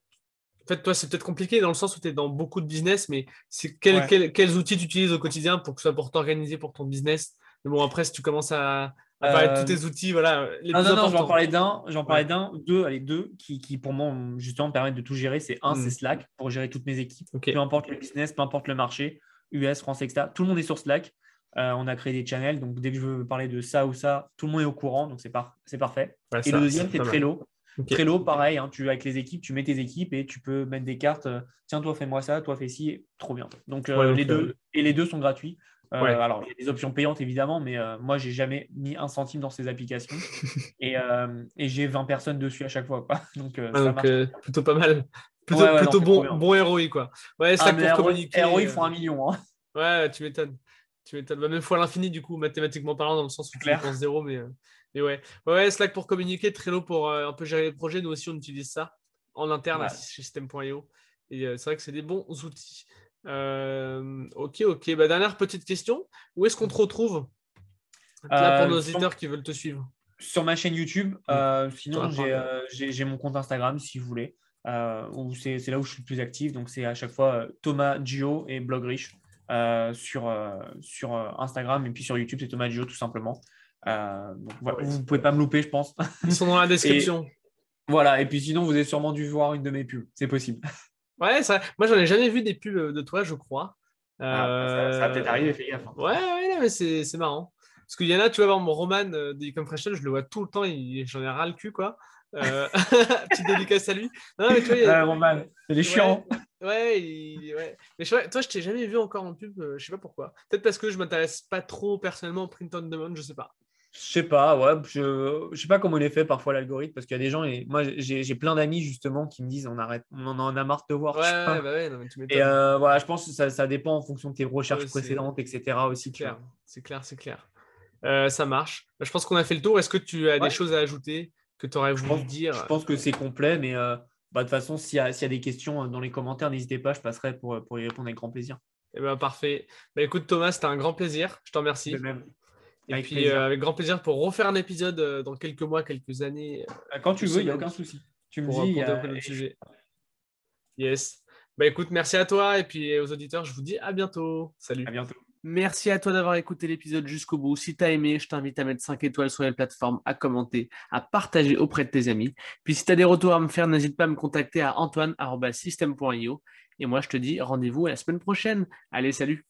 en fait, toi, c'est peut-être compliqué dans le sens où tu es dans beaucoup de business, mais c'est quels outils tu utilises au quotidien pour que ce soit pour t'organiser pour ton business? Mais bon, après, si tu commences à, tous tes outils, voilà. Les non, non, non, j'en parlais d'un, j'en parlais d'un, deux, allez, deux, qui, qui, pour moi, justement, me permettent de tout gérer. C'est un, c'est hmm. Slack pour gérer toutes mes équipes. Peu importe le business, peu importe le marché, US, France, etc. Tout le monde est sur Slack. Euh, on a créé des channels, donc dès que je veux parler de ça ou ça, tout le monde est au courant, donc c'est par... parfait. et le deuxième, c'est Trello. Trello, pareil, hein, tu, avec les équipes, tu mets tes équipes et tu peux mettre des cartes. Euh, tiens, toi, fais-moi ça, toi, fais ci, trop bien. Donc, euh, les deux, et les deux sont gratuits. Euh, alors, il y a des options payantes évidemment, mais moi, moi, j'ai jamais mis un centime dans ces applications et, et j'ai 20 personnes dessus à chaque fois. Quoi. Donc, plutôt pas mal. Plutôt, plutôt bon, bon ROI. Quoi. Ouais, ça ah, pour communiquer. ROI font un million. Hein. Ouais, tu m'étonnes. Tu m'étonnes. Bah, même fois l'infini, du coup, mathématiquement parlant, dans le sens où tu penses zéro, mais. Mais ouais. ouais, Slack pour communiquer, Trello pour euh, un peu gérer les projets. Nous aussi, on utilise ça en interne chez System.io. Et euh, c'est vrai que c'est des bons outils. Euh, ok, ok. Bah, dernière petite question. Où est-ce qu'on te retrouve Là, pour nos auditeurs qui veulent te suivre? Sur ma chaîne YouTube. sinon, j'ai mon compte Instagram si vous voulez. c'est là où je suis le plus actif. Donc, c'est à chaque fois Thomas Gio et Blog Rich sur, sur Instagram. Et puis sur YouTube, c'est Thomas Gio tout simplement. Euh, vous ne pouvez pas me louper, je pense. Ils sont dans la description. voilà, et puis sinon, vous avez sûrement dû voir une de mes pubs. C'est possible. Ouais, ça... moi, j'en ai jamais vu des pubs de toi, je crois. Ah, ça, va peut-être euh, arriver, fais gaffe. Hein. Ouais, ouais, mais c'est marrant. Parce qu'il y en a, tu vois, mon Roman euh, de Ecom Fashion, je le vois tout le temps, j'en ai ras le cul, quoi. Euh... Petite dédicace à lui. Non, mais tu vois, a... Roman, c'est chiants. Ouais, ouais. Mais toi, je t'ai jamais vu encore en pub, je sais pas pourquoi. Peut-être parce que je m'intéresse pas trop personnellement au print on demand, je sais pas. Je sais pas, ouais, je, je sais pas comment il est fait parfois l'algorithme parce qu'il y a des gens et moi j'ai plein d'amis justement qui me disent on arrête, on en a marre de te voir. Ouais, bah ouais, non, tu et euh, voilà, je pense que ça, ça, dépend en fonction de tes recherches précédentes, etc. aussi. Clair, c'est clair, c'est clair. Euh, ça marche. Bah, je pense qu'on a fait le tour. Est-ce que tu as des choses à ajouter que tu aurais voulu dire? Je pense que c'est complet, mais euh, bah, de toute façon, s'il y, y, a des questions dans les commentaires, n'hésitez pas, je passerai pour, pour y répondre avec grand plaisir. Eh ben, parfait. Bah, écoute, Thomas, c'était un grand plaisir. Je te remercie. Et avec puis, euh, avec grand plaisir pour refaire un épisode euh, dans quelques mois, quelques années. Euh, Quand tu veux, il n'y a aucun souci. Tu me dis. Pour a... le sujet. Yes. Bah écoute, merci à toi et puis aux auditeurs, je vous dis à bientôt. Salut. À bientôt. Merci à toi d'avoir écouté l'épisode jusqu'au bout. Si tu as aimé, je t'invite à mettre 5 étoiles sur les plateformes, à commenter, à partager auprès de tes amis. Puis si tu as des retours à me faire, n'hésite pas à me contacter à antoine.system.io. Et moi, je te dis rendez-vous la semaine prochaine. Allez, salut